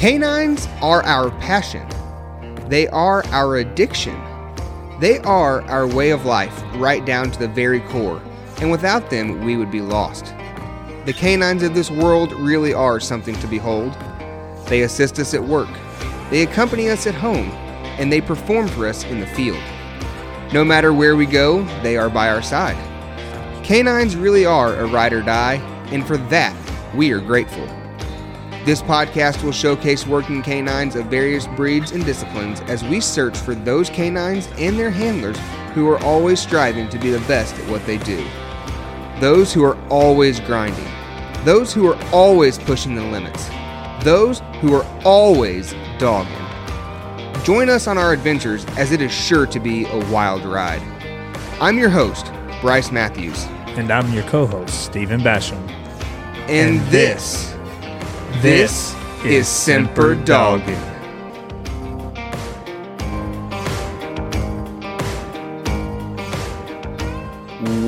Canines are our passion. They are our addiction. They are our way of life, right down to the very core. And without them, we would be lost. The canines of this world really are something to behold. They assist us at work, they accompany us at home, and they perform for us in the field. No matter where we go, they are by our side. Canines really are a ride or die, and for that, we are grateful. This podcast will showcase working canines of various breeds and disciplines as we search for those canines and their handlers who are always striving to be the best at what they do. Those who are always grinding. Those who are always pushing the limits. Those who are always dogging. Join us on our adventures as it is sure to be a wild ride. I'm your host, Bryce Matthews. And I'm your co host, Stephen Basham. And, And this, this is Semper Dogging.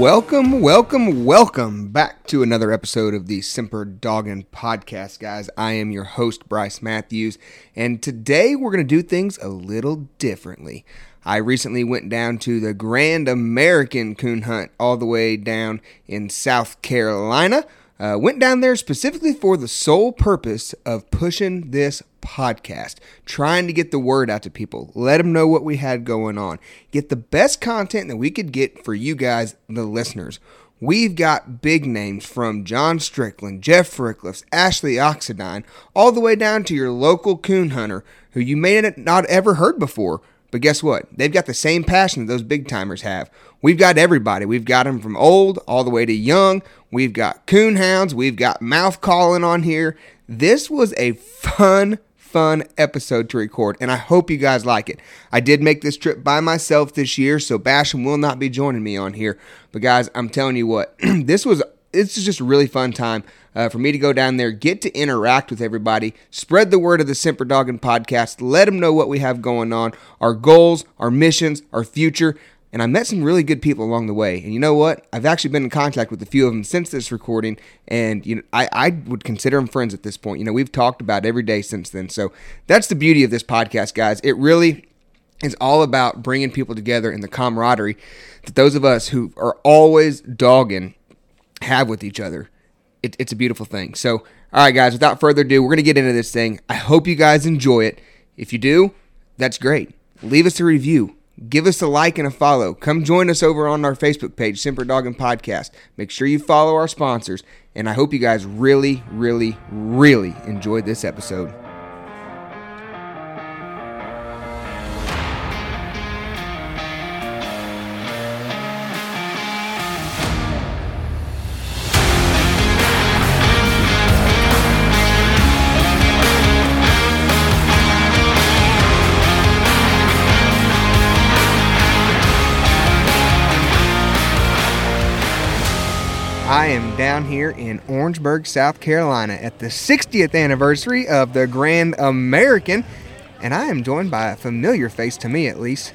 Welcome, welcome, welcome back to another episode of the Semper Doggin podcast, guys. I am your host, Bryce Matthews, and today we're going to do things a little differently. I recently went down to the Grand American Coon Hunt all the way down in South Carolina. Uh, went down there specifically for the sole purpose of pushing this podcast, trying to get the word out to people, let them know what we had going on, get the best content that we could get for you guys, the listeners. We've got big names from John Strickland, Jeff Rickleffs, Ashley Oxendine, all the way down to your local coon hunter who you may not have ever heard before. But guess what? They've got the same passion that those big timers have. We've got everybody. We've got them from old all the way to young. We've got coon hounds. We've got mouth calling on here. This was a fun, fun episode to record, and I hope you guys like it. I did make this trip by myself this year, so Basham will not be joining me on here. But guys, I'm telling you what, this was this is just a really fun time uh, for me to go down there, get to interact with everybody, spread the word of the Semper Doggin podcast, let them know what we have going on, our goals, our missions, our future. And I met some really good people along the way. And you know what? I've actually been in contact with a few of them since this recording. And you know, I, I would consider them friends at this point. You know, we've talked about every day since then. So that's the beauty of this podcast, guys. It really is all about bringing people together in the camaraderie that those of us who are always dogging have with each other. It, it's a beautiful thing. So, all right, guys, without further ado, we're going to get into this thing. I hope you guys enjoy it. If you do, that's great. Leave us a review. Give us a like and a follow. Come join us over on our Facebook page, Semper and Podcast. Make sure you follow our sponsors. And I hope you guys really, really, really enjoyed this episode. I am down here in Orangeburg, South Carolina at the 60th anniversary of the Grand American, and I am joined by a familiar face to me at least,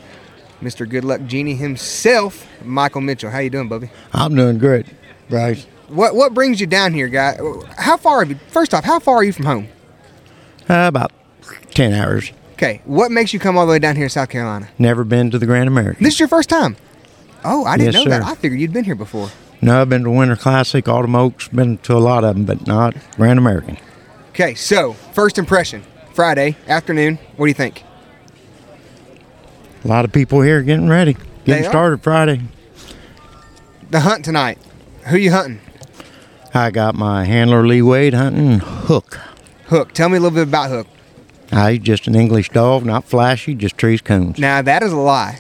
Mr. Good Luck Genie himself, Michael Mitchell. How you doing, Bubby? I'm doing great, Bryce. What what brings you down here, guy? How far have you? First off, how far are you from home? Uh, about 10 hours. Okay, what makes you come all the way down here to South Carolina? Never been to the Grand American. This is your first time. Oh, I didn't Yes, know that. I figured you'd been here before. No, I've been to Winter Classic, Autumn Oaks, been to a lot of them, but not Grand American. Okay, so first impression, Friday afternoon. What do you think? A lot of people here getting ready, They getting are. started Friday. The hunt tonight. Who you hunting? I got my handler Lee Wade hunting Hook. Hook. Tell me a little bit about Hook. Uh, he's just an English dog, not flashy, just trees coons. Now that is a lie.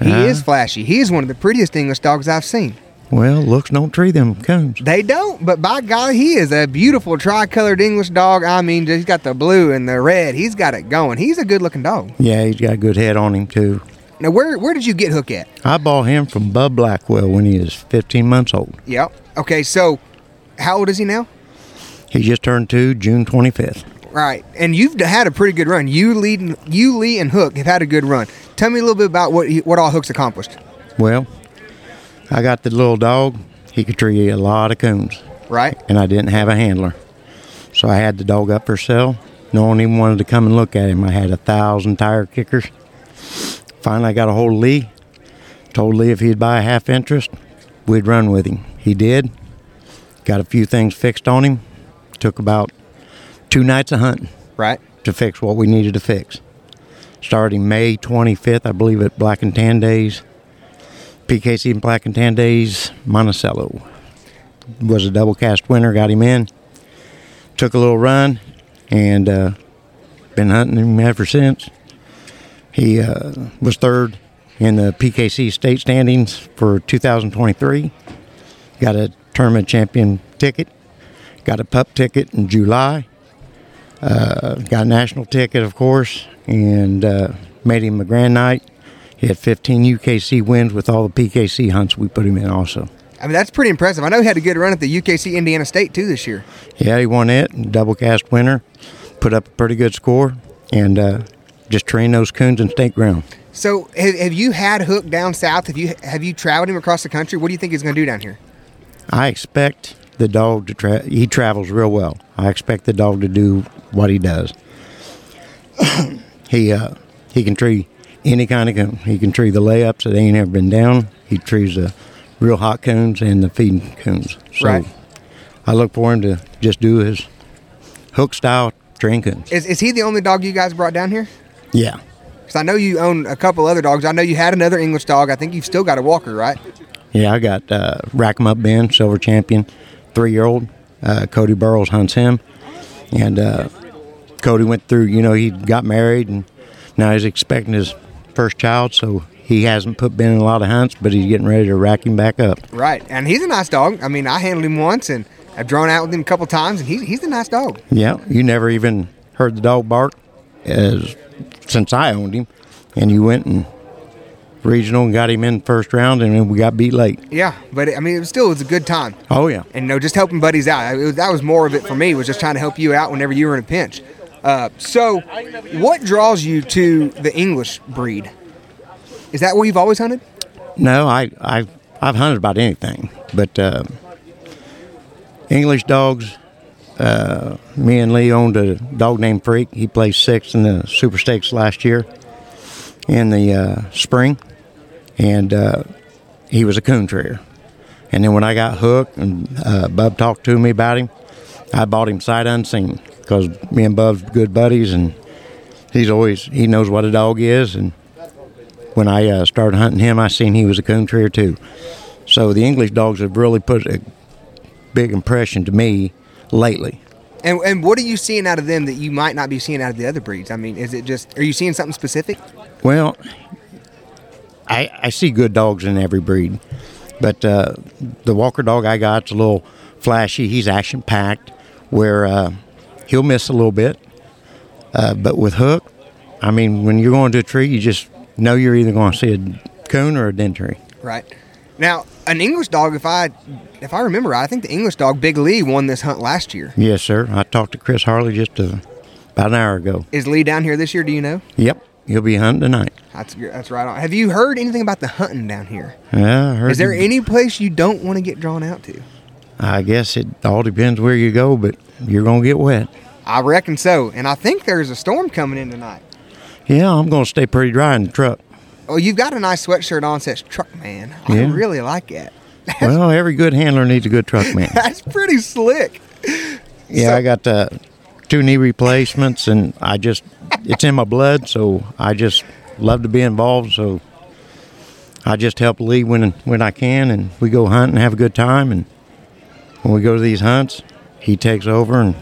He Huh? is flashy. He is one of the prettiest English dogs I've seen. Well, looks don't tree them coons. They don't, but by golly, he is a beautiful tricolored English dog. I mean, he's got the blue and the red. He's got it going. He's a good looking dog. Yeah, he's got a good head on him, too. Now, where where did you get Hook at? I bought him from Bub Blackwell when he was 15 months old. Yep. Okay, so how old is he now? He just turned two June 25th. Right, and you've had a pretty good run. You lead, and- you Lee and Hook have had a good run. Tell me a little bit about what he, what all Hook's accomplished. Well, I got the little dog. He could tree a lot of coons, right? and I didn't have a handler. So I had the dog up for sale. No one even wanted to come and look at him. I had a thousand tire kickers. Finally, I got a hold of Lee. Told Lee if he'd buy a half interest, we'd run with him. He did. Got a few things fixed on him. Took about two nights of hunting Right. to fix what we needed to fix. Starting May 25th, I believe, at Black and Tan Days. PKC and Black and Tan Days, Monticello. Was a double cast winner, got him in. Took a little run, and uh, been hunting him ever since. He uh, was third in the PKC state standings for 2023. Got a tournament champion ticket. Got a pup ticket in July got a national ticket, of course, and uh, made him a grand night. He had 15 UKC wins with all the PKC hunts we put him in also. I mean, that's pretty impressive. I know he had a good run at the UKC Indiana State too this year. Yeah, he won it, double cast winner, put up a pretty good score, and uh, just trained those coons in state ground. So, have, have you had Hook down south? Have you have you traveled him across the country? What do you think he's going to do down here? I expect the dog to tra- he travels real well. I expect the dog to do what he does. he uh, he can tree any kind of coon. He can tree the layups that ain't ever been down. He trees the real hot coons and the feeding coons. So Right. I look for him to just do his hook style train coons. Is, is he the only dog you guys brought down here? Yeah. Because I know you own a couple other dogs. I know you had another English dog. I think you've still got a Walker, right? Yeah, I got uh, Rack 'em Up Ben, silver champion, three year old. Uh, Cody Burrows hunts him. And uh, Cody went through, you know, he got married and now he's expecting his first child. So he hasn't put Ben in a lot of hunts, but he's getting ready to rack him back up. Right. And he's a nice dog. I mean, I handled him once and I've drawn out with him a couple times, and he, he's a nice dog. Yeah, you never even heard the dog bark as since I owned him. And you went and regional and got him in first round, and then we got beat late. Yeah, but I mean, it was still it was a good time. Oh, yeah. and you know, just helping buddies out. It was, that was more of it for me. Was just trying to help you out whenever you were in a pinch. Uh, so, what draws you to the English breed? Is that where you've always hunted? No, I, I, I've hunted about anything, but uh, English dogs. Uh, me and Lee owned a dog named Freak. He placed sixth in the Super Stakes last year in the uh, spring, and uh, he was a coon trader. And then when I got hooked and uh, Bub talked to me about him, I bought him sight unseen because me and Bub's good buddies, and he's always he knows what a dog is, and when I uh, started hunting him, I seen he was a coon trader too. So the English dogs have really put a big impression to me lately. And and what are you seeing out of them that you might not be seeing out of the other breeds? I mean, is it just are you seeing something specific? Well, I I see good dogs in every breed, but uh, the Walker dog I got's a little flashy. He's action packed, where uh, he'll miss a little bit, uh, but with Hook, I mean, when you're going to a tree, you just know you're either going to see a coon or a den tree. Right. Now, an English dog, if I if I remember right, I think the English dog Big Lee won this hunt last year. Yes, sir. I talked to Chris Harley just uh about an hour ago. Is Lee down here this year? Do you know? Yep, he'll be hunting tonight. That's that's right on. Have you heard anything about the hunting down here? Yeah, I heard Is there you- any place you don't want to get drawn out to? I guess it all depends where you go, but you're gonna get wet. I reckon so. And I think there's a storm coming in tonight. Yeah, I'm gonna stay pretty dry in the truck. Oh, you've got a nice sweatshirt on. Says truck man. I Yeah. really like that. Well, every good handler needs a good truck man. That's pretty slick. Yeah, So- I got uh, two knee replacements, and I just it's in my blood, so I just love to be involved. So I just help Lee when when I can, and we go hunt and have a good time. And when we go to these hunts, he takes over and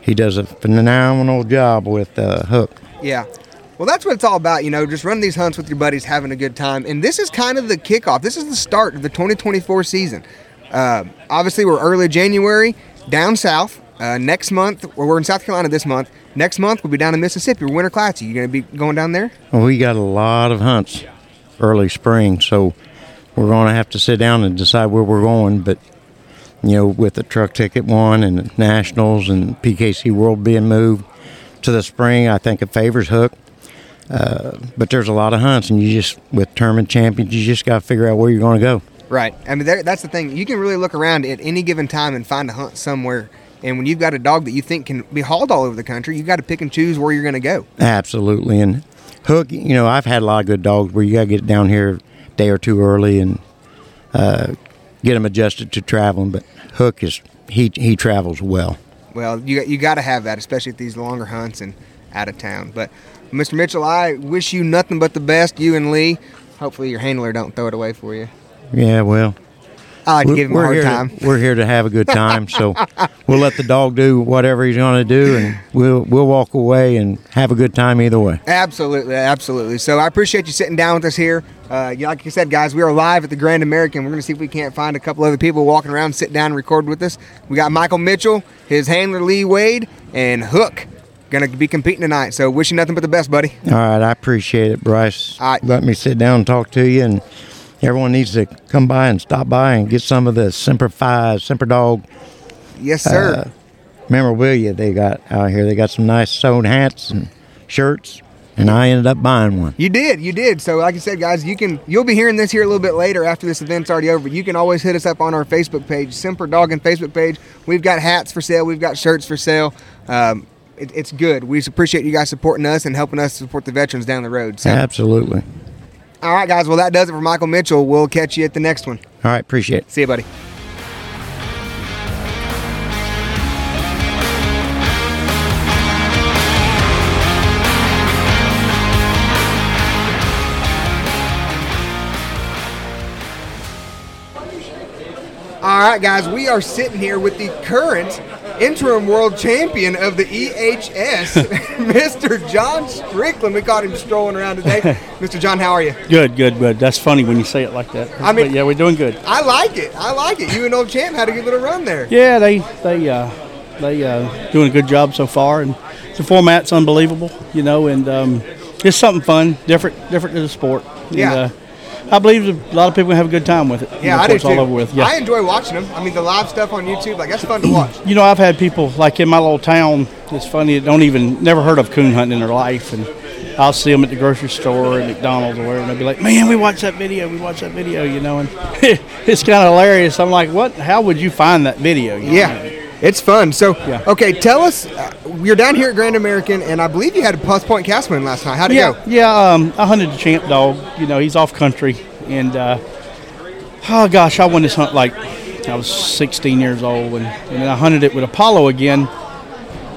he does a phenomenal job with uh, Hook. Yeah. Well, that's what it's all about, you know, just running these hunts with your buddies, having a good time. And this is kind of the kickoff. This is the start of the 2024 season. Uh, obviously, we're early January down south. Uh, next month, well, we're in South Carolina this month. Next month, we'll be down in Mississippi. Winter Classic. You going to be going down there? Well, we got a lot of hunts early spring, so we're going to have to sit down and decide where we're going. But you know, with the truck ticket one and the nationals and PKC World being moved to the spring, I think it favors Hook. Uh, but there's a lot of hunts, and you just with tournament champions, you just got to figure out where you're going to go. Right. I mean, there, that's the thing. You can really look around at any given time and find a hunt somewhere. And when you've got a dog that you think can be hauled all over the country, you got to pick and choose where you're going to go. Absolutely. And Hook, you know, I've had a lot of good dogs where you got to get down here a day or two early and uh, get them adjusted to traveling. But Hook is he he travels well. Well, you you got to have that, especially at these longer hunts and out of town. But Mr. Mitchell, I wish you nothing but the best, you and Lee. Hopefully, your handler don't throw it away for you. Yeah, well, I like to give him a we're hard here time. To, we're here to have a good time, so we'll let the dog do whatever he's going to do, and we'll we'll walk away and have a good time either way. Absolutely, absolutely. So I appreciate you sitting down with us here. Uh, like I said, guys, we are live at the Grand American. We're going to see if we can't find a couple other people walking around, sit down, and record with us. We got Michael Mitchell, his handler Lee Wade, and Hook going to be competing tonight. So wish you nothing but the best, buddy. All right, I appreciate it, Bryce. All right. Let me sit down and talk to you, and everyone needs to come by and stop by and get some of the Semper Fi, Semper Dog Yes, sir. uh, memorabilia they got out here. They got some nice sewn hats and shirts, and I ended up buying one. You did, you did. So, like I said, guys, you can you'll be hearing this here a little bit later after this event's already over. You can always hit us up on our Facebook page, Semper Doggin Facebook page. We've got hats for sale, we've got shirts for sale. Um, it, it's good. We appreciate you guys supporting us and helping us support the veterans down the road. So, Absolutely. All right, guys. Well, that does it for Michael Mitchell. We'll catch you at the next one. All right, appreciate it. See you, buddy. All right, guys, we are sitting here with the current interim world champion of the EHS, Mr. John Strickland. We caught him strolling around today. Mr. John, how are you? Good, good, good. That's funny when you say it like that. I mean- But yeah, we're doing good. I like it. I like it. You and old champ had a good little run there. Yeah, they they uh, they uh, doing a good job so far, and the format's unbelievable, you know, and um, it's something fun, different, different to the sport. And, Yeah. uh, I believe a lot of people have a good time with it. Yeah, I do it's too. all over with. Yeah. I enjoy watching them. I mean, the live stuff on YouTube, like that's fun to watch. you know, I've had people like in my little town. It's funny. Don't even never heard of coon hunting in their life, and I'll see them at the grocery store or McDonald's or wherever, and they'll be like, "Man, we watched that video. We watched that video." You know, and it's kind of hilarious. I'm like, "What? How would you find that video?" You know? Yeah, it's fun. So, Yeah. okay, tell us. Uh, you're down here at Grand American, and I believe you had a plus point cast win last night. How'd it yeah, go? Yeah, um, I hunted the champ dog. You know, he's off country, and uh, oh gosh, I won this hunt like I was 16 years old, and, and then I hunted it with Apollo again.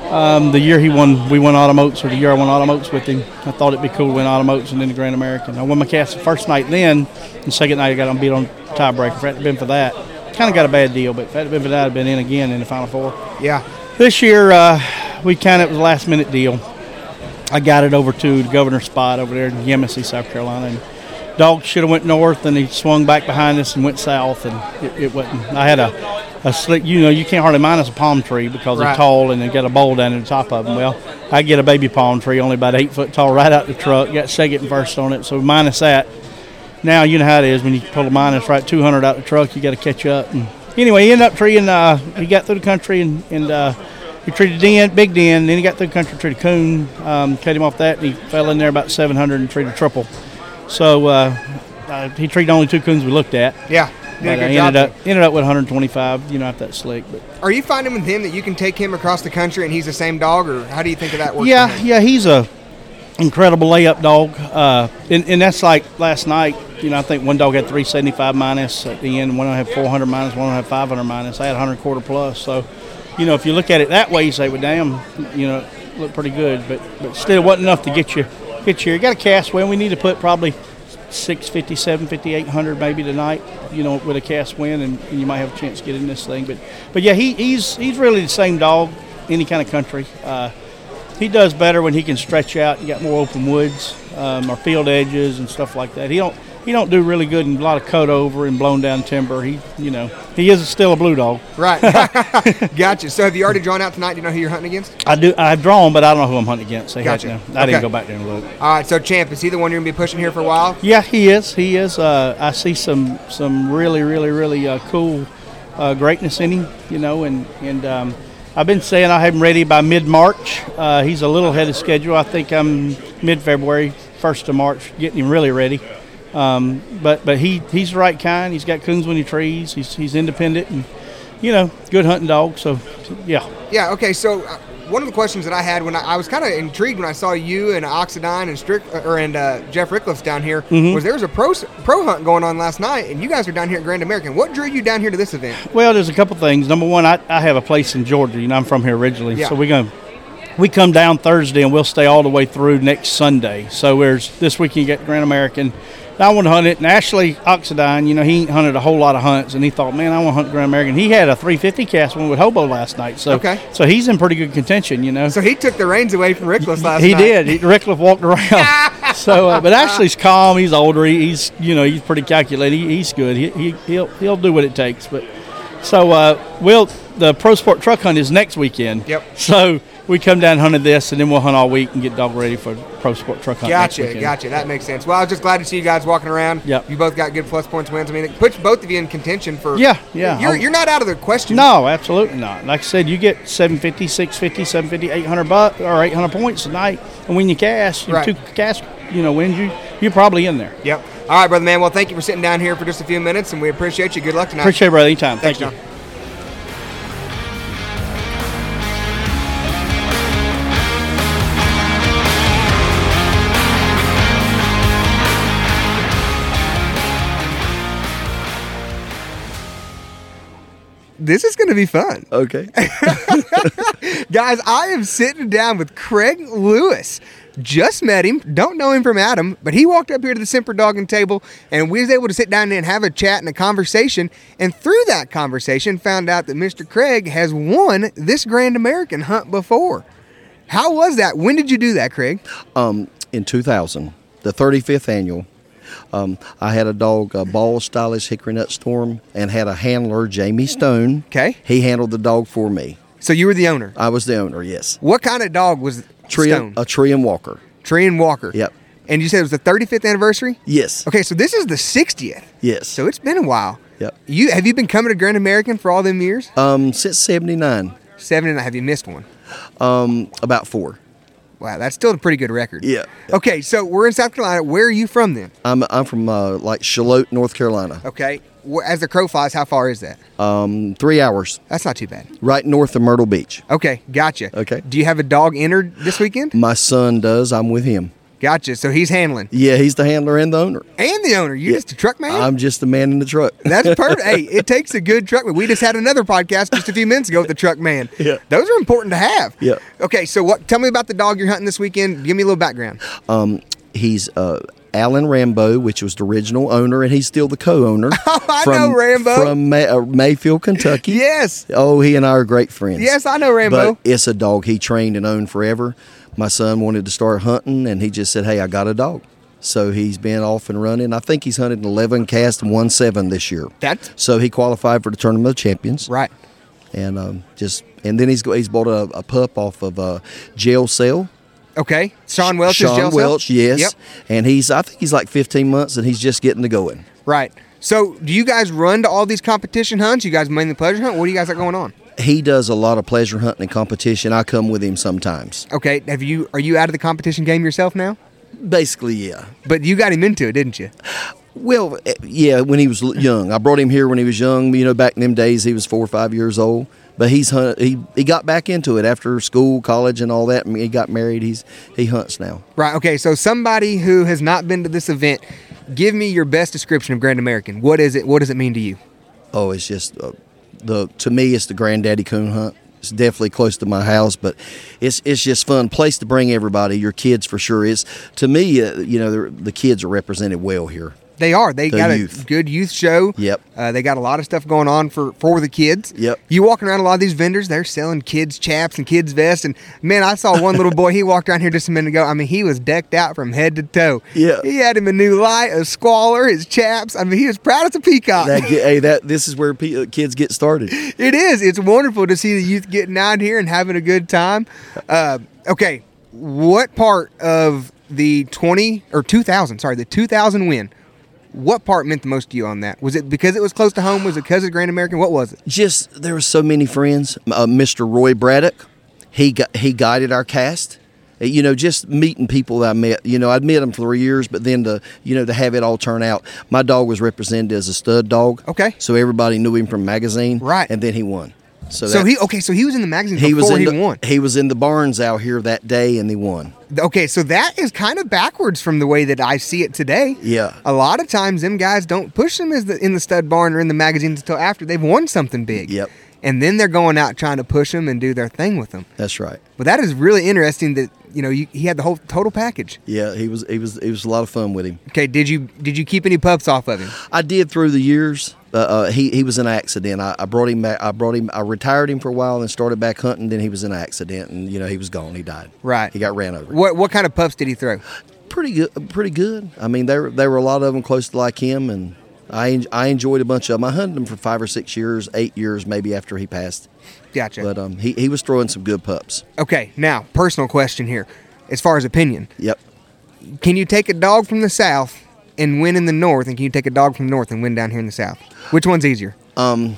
Um, the year he won, we won Autumn Oaks, or the year I won Autumn Oaks with him. I thought it'd be cool to win Autumn Oaks and then the Grand American. I won my cast the first night then, and second night I got on beat on tiebreaker. If it hadn't been for that, kind of got a bad deal, but if it hadn't been for that, I'd been in again in the final four. Yeah. This year, uh, we kind of it was a last minute deal. I got it over to the governor's spot over there in Yemassee, South Carolina. And dog should have went north, and he swung back behind us and went south, and it, it wasn't. I had a, a slick. You know, you can't hardly minus a palm tree because Right. they're tall and they got a bowl down in the top of them. Well, I get a baby palm tree, only about eight foot tall, right out the truck. Got second and first on it, so minus that. Now you know how it is when you pull a minus right 200 out the truck, you got to catch up. And anyway, he ended up treating. Uh, he got through the country and and uh, he treated den, big den. Then he got through the country, treated coon, um, cut him off that, and he fell in there about 700 and treated triple. So uh, uh, he treated only two coons we looked at. Yeah. Did But I ended up ended up with 125. You know, after that slick, but Are you finding with him that you can take him across the country and he's the same dog, or how do you think of that works? yeah, yeah, he's a incredible layup dog, uh, and, and that's like last night. You know, I think one dog had 375 minus at the end, one had 400 minus, one had 500 minus. I had 100 quarter plus. So, you know, if you look at it that way, you say, "Well, damn, you know, it looked pretty good," but but still wasn't enough to get you get you. You got a cast win. We need to put probably 650, 750, 800 maybe tonight. You know, with a cast win, and, and you might have a chance to get in this thing. But but yeah, he, he's he's really the same dog, any kind of country. Uh, he does better when he can stretch out. You got more open woods um, or field edges and stuff like that. He don't he don't do really good in a lot of cut over and blown down timber. He you know he is still a blue dog. Right. gotcha. So have you already drawn out tonight? Do you know who you're hunting against? I do I've drawn, but I don't know who I'm hunting against. Had Gotcha. I didn't go back there and look. All right. So champ, is he the one you're gonna be pushing here for a while? Yeah, he is. He is. Uh, I see some some really really really uh, cool uh, greatness in him. You know, and and um, I've been saying I have him ready by mid March. Uh, he's a little ahead of schedule. I think I'm mid February, first of March, getting him really ready. Um, but but he he's the right kind. He's got coons when he trees. He's he's independent and you know good hunting dog. So yeah. Yeah. Okay. So uh, one of the questions that I had when I, I was kind of intrigued when I saw you and Oxendine and Strick or and uh, Jeff Rickleffs down here Mm-hmm. was there was a pro pro hunt going on last night, and you guys are down here at Grand American. What drew you down here to this event? Well, there's a couple things. Number one, I, I have a place in Georgia. You know, I'm from here originally, Yeah. so we go. We come down Thursday and we'll stay all the way through next Sunday. So there's this weekend you get Grand American. I want to hunt it, and Ashley Oxendine, you know, he ain't hunted a whole lot of hunts, and he thought, man, I want to hunt Grand American. He had a 350 cast one with Hobo last night, so Okay. so he's in pretty good contention, you know. So he took the reins away from Rickleffs last night. he night. did. He, Rickliff walked around. so, uh, but Ashley's calm. He's older. He's you know he's pretty calculated. He, he's good. He, he he'll he'll do what it takes. But so uh, we'll the pro sport truck hunt is next weekend. Yep. So we come down and hunted this, and then we'll hunt all week and get dog ready for pro sport truck hunt. Gotcha, gotcha. That makes sense. Well, I was just glad to see you guys walking around. Yep. You both got good plus points wins. I mean, it puts both of you in contention for. Yeah, yeah. You're, you're not out of the question. No, absolutely not. Like I said, you get 750, 650, 750, 800 bucks or 800 points tonight, and when you cast, Right. two cast, you know, wins you, you're probably in there. Yep. All right, brother man. Well, thank you for sitting down here for just a few minutes, and we appreciate you. Good luck tonight. Appreciate it, brother. Anytime. Thanks, Thank you. John. This is going to be fun. Okay. Guys, I am sitting down with Craig Lewis. Just met him, don't know him from Adam, but he walked up here to the Semper Dogging table and we was able to sit down and have a chat and a conversation. And through that conversation, found out that Mr. Craig has won this Grand American hunt before. How was that? When did you do that, Craig? Um, in 2000, the 35th annual, um, I had a dog, a ball stylish hickory nut storm, and had a handler, Jamie Stone. Okay. He handled the dog for me. So you were the owner. I was the owner. Yes. What kind of dog was Tree, Stone? a Treeing Walker. Tree and Walker. Yep. And you said it was the 35th anniversary? Yes. Okay, so this is the 60th. Yes. So it's been a while. Yep. You have you been coming to Grand American for all them years? Um, since 79, Seven and a half. Have you missed one? um, about four. Wow, that's still a pretty good record. Yeah. Okay, so we're in South Carolina. Where are you from then? I'm I'm from uh, like Charlotte, North Carolina. Okay, as the crow flies, how far is that? Um, three hours, That's not too bad. right north of Myrtle Beach. Okay, gotcha. Okay. Do you have a dog entered this weekend? My son does. I'm with him. Gotcha. So he's handling Yeah, he's the handler and the owner. and the owner. You Yeah. just a truck man. I'm just the man in the truck. That's perfect. hey, it takes a good truck man. We just had another podcast just a few minutes ago with the truck man. Yeah. Those are important to have. Yeah. Okay, so what? Tell me about the dog you're hunting this weekend. Give me a little background. Um, he's uh, Alan Rambo, which was the original owner, and he's still the co-owner. Oh, I from, know Rambo. from May, uh, Mayfield, Kentucky. Yes. Oh, he and I are great friends. Yes, I know Rambo. But it's a dog he trained and owned forever. My son wanted to start hunting, and he just said, "Hey, I got a dog." So he's been off and running. I think he's hunted 11 cast and won seven this year. That's So he qualified for the Tournament of Champions. right. And um, just and then he's he's bought a, a pup off of a jail cell. Okay. Sean Welch's Sean jail cell? Welch, yes. Yep. And he's I think he's like 15 months, and he's just getting to going. Right. So, do you guys run to all these competition hunts? You guys mainly pleasure hunt? What do you guys got going on? He does a lot of pleasure hunting and competition. I come with him sometimes. Okay. Have you are you out of the competition game yourself now? Basically, yeah. But you got him into it, didn't you? Well, eh, yeah, when he was young. I brought him here when he was young. You know, back in them days, he was four or five years old. But he's hunt, he he got back into it after school, college, and all that. Mean, he got married. He's he hunts now. Right. Okay. So, somebody who has not been to this event, give me your best description of Grand American. What is it? What does it mean to you? Oh, it's just uh, the to me, it's the granddaddy coon hunt. It's definitely close to my house, but it's it's just fun place to bring everybody. Your kids for sure is to me. Uh, you know, they're- the kids are represented well here. They are. They The got a good youth show. Yep. Uh, they got a lot of stuff going on for for the kids. Yep. You walking around a lot of these vendors, they're selling kids chaps and kids vests. And man, I saw one little boy. He walked around here just a minute ago. I mean, he was decked out from head to toe. Yeah. He had him a new light, a squaller, his chaps. I mean, he was proud as a peacock. That hey, that this is where pe- uh, kids get started. It is. It's wonderful to see the youth getting out here and having a good time. Uh, okay, what part of the 20 or 2000, sorry, the 2000 win, what part meant the most to you on that? Was it because it was close to home? Was it because of Grand American? What was it? just there were so many friends. Uh, Mr. Roy Braddock, he gu- he guided our cast. Uh, You know, just meeting people that I met. You know, I'd met them for three years, but then to you know to have it all turn out. My dog was represented as a stud dog. Okay. So everybody knew him from magazine. Right. And then he won. So, So that- he okay. So he was in the magazine he was in he the, won. He was in the barns out here that day, and he won. Okay, so that is kind of backwards from the way that I see it today. Yeah. A lot of times, them guys don't push them as the, in the stud barn or in the magazines until after they've won something big. Yep. And then they're going out trying to push them and do their thing with them. That's right. But that is really interesting that you know you, he had the whole total package. Yeah, he was. He was. It was a lot of fun with him. Okay, did you did you keep any pups off of him? I did through the years. Uh, uh, he he was in an accident. I, I brought him back. I brought him. I retired him for a while and started back hunting. Then he was in an accident, and you know he was gone. He died. Right. He got ran over. What what kind of pups did he throw? Pretty good. Pretty good. I mean, there there were a lot of them close to like him, and I I enjoyed a bunch of them. I hunted him for five or six years, eight years maybe after he passed. Gotcha. But um, he he was throwing some good pups. okay, now personal question here, as far as opinion, Yep. can you take a dog from the south and win in the north, and can you take a dog from the north and win down here in the south? Which one's easier? Um,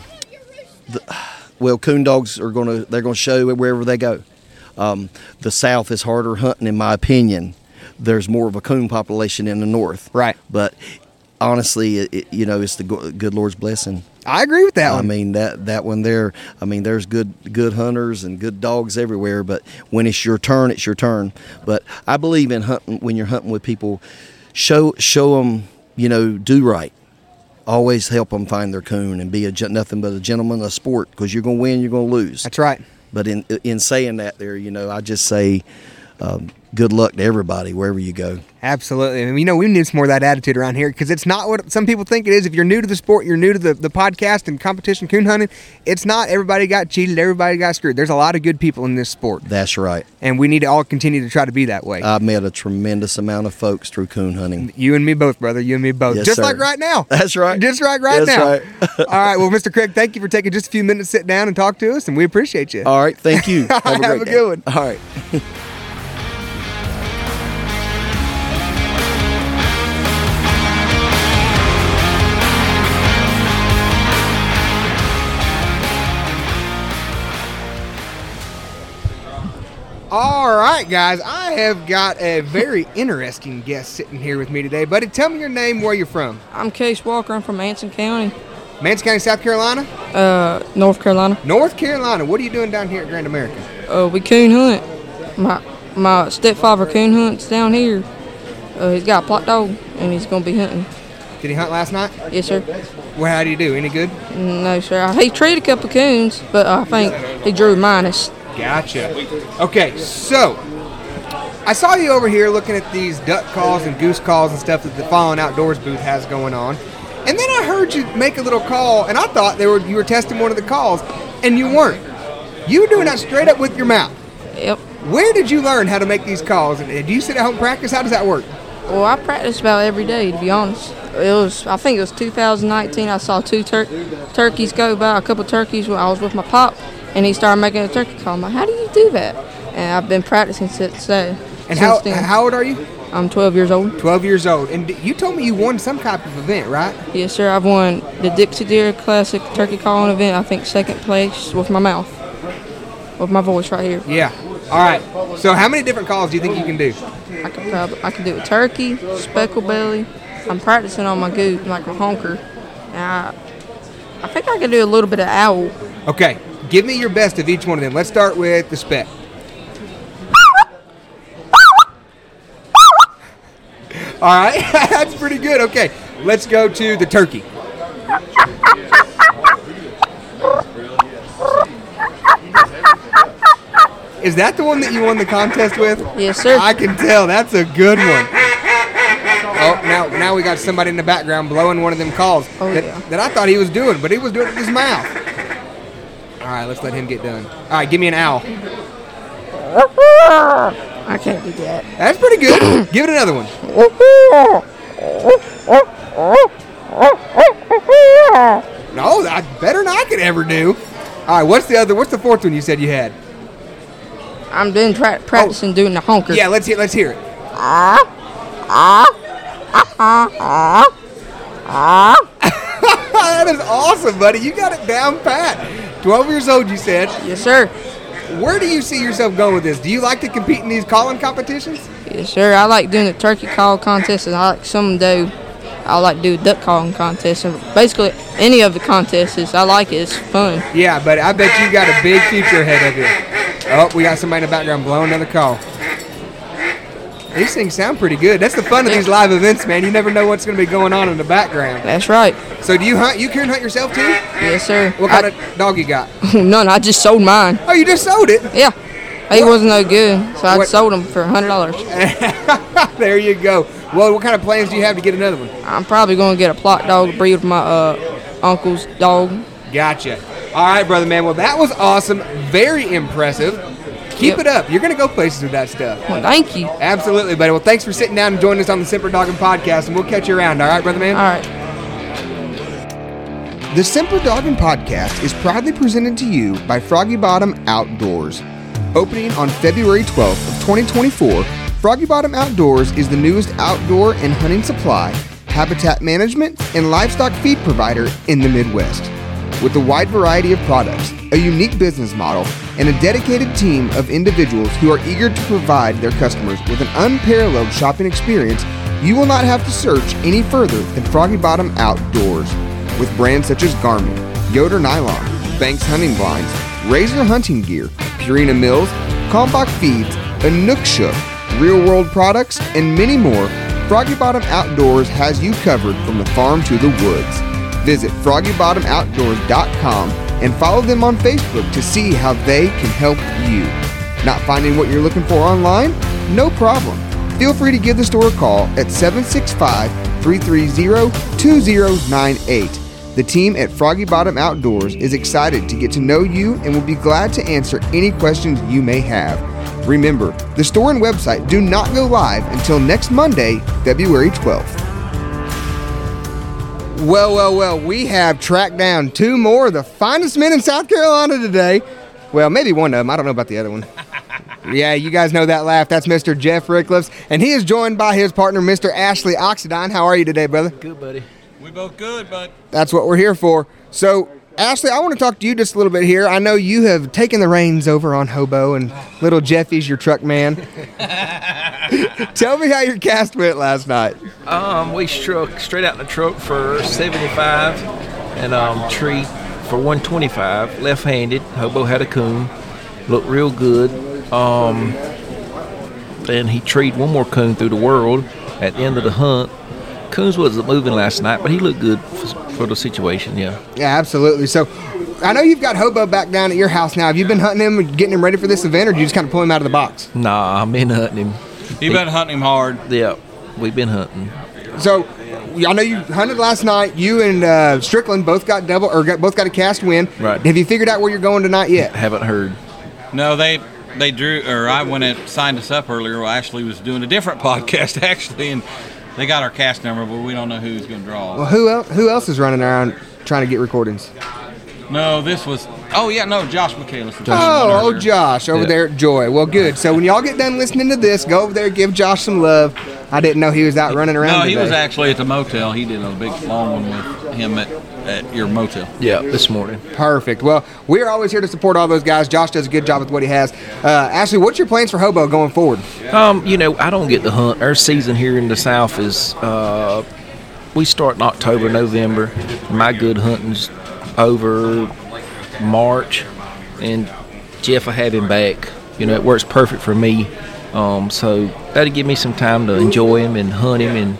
Well, coon dogs are gonna they're gonna show wherever they go. Um, the South is harder hunting, in my opinion. There's more of a coon population in the North. Right. But honestly, it, it, you know, it's the good Lord's blessing. I agree with that I one. mean that that one there. I mean, there's good good hunters and good dogs everywhere. But when it's your turn, it's your turn. But I believe in hunting when you're hunting with people. Show show them, you know, do right. Always help them find their coon and be a nothing but a gentleman, a sport. Because you're gonna win, you're gonna lose. That's right. But in in saying that, there, you know, I just say, um, good luck to everybody wherever you go. Absolutely. I mean, you know, we need some more of that attitude around here because it's not what some people think it is. If you're new to the sport, you're new to the, the podcast and competition coon hunting, it's not everybody got cheated, everybody got screwed. There's a lot of good people in this sport, That's right. and we need to all continue to try to be that way. I've met a tremendous amount of folks through coon hunting. you and me both, brother. You and me both. Yes, just sir. like right now. That's right. Just right right That's now. right. all right. Well, Mr. Craig, thank you for taking just a few minutes to sit down and talk to us, and we appreciate you. All right, thank you. Have a, Have a good one. All right. Right, guys. I have got a very interesting guest sitting here with me today. Buddy, tell me your name, where you're from. I'm Case Walker. I'm from Anson County, Manson County, South Carolina? uh, North Carolina. North Carolina. What are you doing down here at Grand American? Uh, we coon hunt. My my stepfather coon hunts down here. Uh, he's got a Plott dog, and he's gonna be hunting. Did he hunt last night? Yes, sir. Well, how do you do? Any good? No, sir. He treated a couple coons, but I think he drew minus. Gotcha. Okay, so I saw you over here looking at these duck calls and goose calls and stuff that the Fallen Outdoors booth has going on. And then I heard you make a little call, and I thought they were you were testing one of the calls, and you weren't. You were doing that straight up with your mouth. Yep. Where did you learn how to make these calls? And uh, do you sit at home and practice? How does that work? Well, I practice about every day, to be honest. It was, I think it was 2019. I saw two tur- turkeys go by, a couple turkeys when I was with my pop, and he started making a turkey call. I'm like, how do you do that? And I've been practicing since then. And since how then. how old are you? I'm 12 years old. 12 years old. And you told me you won some type of event, right? Yes, sir. I've won the Dixie Deer Classic Turkey Calling event. I think second place with my mouth, with my voice right here. Yeah. All right. So how many different calls do you think you can do? I could probably I could do a turkey, speckle belly. I'm practicing on my goose, like my honker. And I, I think I can do a little bit of owl. Okay. Give me your best of each one of them. Let's start with the spec. All right. That's pretty good. Okay. Let's go to the turkey. Is that the one that you won the contest with? Yes, sir. I can tell. That's a good one. Oh, now now we got somebody in the background blowing one of them calls Oh, that, yeah. that I thought he was doing, but he was doing it with his mouth. All right, let's let him get done. All right, give me an owl. I can't do that. That's pretty good. Give it another one. No, that better than I could ever do. All right, what's the other? What's the fourth one you said you had? I'm doing pra- practicing doing the honker. Yeah, let's hear. Let's hear it. Ah, ah, ah, ah, ah. that is awesome, buddy. You got it down pat. Twelve years old, you said. Yes, sir. where do you see yourself going with this? Do you like to compete in these calling competitions? Yes, sir. I like doing the turkey call contests, and I like some do. I like to do duck calling contests, and basically any of the contests. I like it. It's fun. Yeah, but I bet you got a big future ahead of you. Oh, we got somebody in the background blowing another call. These things sound pretty good. That's the fun of these live events, man. You never know what's going to be going on in the background. That's right. So, do you hunt? You can hunt yourself too? Yes, sir. What kind of dog you got? None. I just sold mine. Oh, you just sold it. Yeah. He wasn't no good, so I What- sold him for hundred dollars. there you go. Well, what kind of plans do you have to get another one? I'm probably gonna get a Plott dog to breed with my uh, uncle's dog. Gotcha. All right, brother man. Well, that was awesome. Very impressive. Keep Yep. it up. You're going to go places with that stuff. Well, thank you. Absolutely, buddy. Well, thanks for sitting down and joining us on the Semper Dogging Podcast, and we'll catch you around. All right, brother man? All right. The Semper Dogging Podcast is proudly presented to you by Froggy Bottom Outdoors. Opening on February 12th of 2024, Froggy Bottom Outdoors is the newest outdoor and hunting supply, habitat management, and livestock feed provider in the Midwest. With a wide variety of products, a unique business model, and a dedicated team of individuals who are eager to provide their customers with an unparalleled shopping experience, you will not have to search any further than Froggy Bottom Outdoors. With brands such as Garmin, Yoder Nylon, Banks Hunting Blinds, Razor Hunting Gear, Purina Mills, Kalmbach Feeds, Inukshuk, Real World Products, and many more, Froggy Bottom Outdoors has you covered from the farm to the woods. Visit FroggyBottomOutdoors.com and follow them on Facebook to see how they can help you. Not finding what you're looking for online? No problem. Feel free to give the store a call at 765 330 2098. The team at Froggy Bottom Outdoors is excited to get to know you and will be glad to answer any questions you may have. Remember, the store and website do not go live until next Monday, February 12th. Well, well, well, we have tracked down two more of the finest men in South Carolina today. Well, maybe one of them. I don't know about the other one. yeah, you guys know that laugh. That's Mr. Jeff Rickleffs, and he is joined by his partner, Mr. Ashley Oxendine. How are you today, brother? Good, buddy. We both good, but That's what we're here for. So, Ashley, I want to talk to you just a little bit here. I know you have taken the reins over on Hobo, and little Jeffy's your truck man. Tell me how your cast went last night. Um, we struck straight out in the truck for 75 and um, tree for 125, left-handed. Hobo had a coon, looked real good. Um, and he treed one more coon through the world at the end of the hunt. Coons wasn't moving last night, but he looked good for, for the situation. Yeah. Yeah, absolutely. So, I know you've got Hobo back down at your house now. Have you been hunting him, getting him ready for this event, or do you just kind of pull him out of the box? Nah, I've been hunting him. You've been hunting him hard. Yeah, we've been hunting. So, I know you hunted last night. You and uh, Strickland both got double, or got, both got a cast win. Right. Have you figured out where you're going tonight yet? Haven't heard. No, they they drew, or I went and signed us up earlier. Well, Ashley was doing a different podcast actually, and they got our cast number, but we don't know who's going to draw. Well, who else? Who else is running around trying to get recordings? No, this was. Oh yeah, no, Josh McCallis. Oh, oh, Josh over Yeah. there at Joy. Well, good. So when y'all get done listening to this, go over there, give Josh some love. I didn't know he was out running around. No, he was actually at the motel. He did a big long one with him at, at your motel. Yeah, this morning. Perfect. Well, we're always here to support all those guys. Josh does a good job with what he has. Uh, Ashley, what's your plans for Hobo going forward? Um, you know, I don't get to hunt. Our season here in the South is uh, we start in October, November. My good hunting's over March, and Jeff, I have him back. You know, it works perfect for me. Um, so that'll give me some time to enjoy him and hunt him. And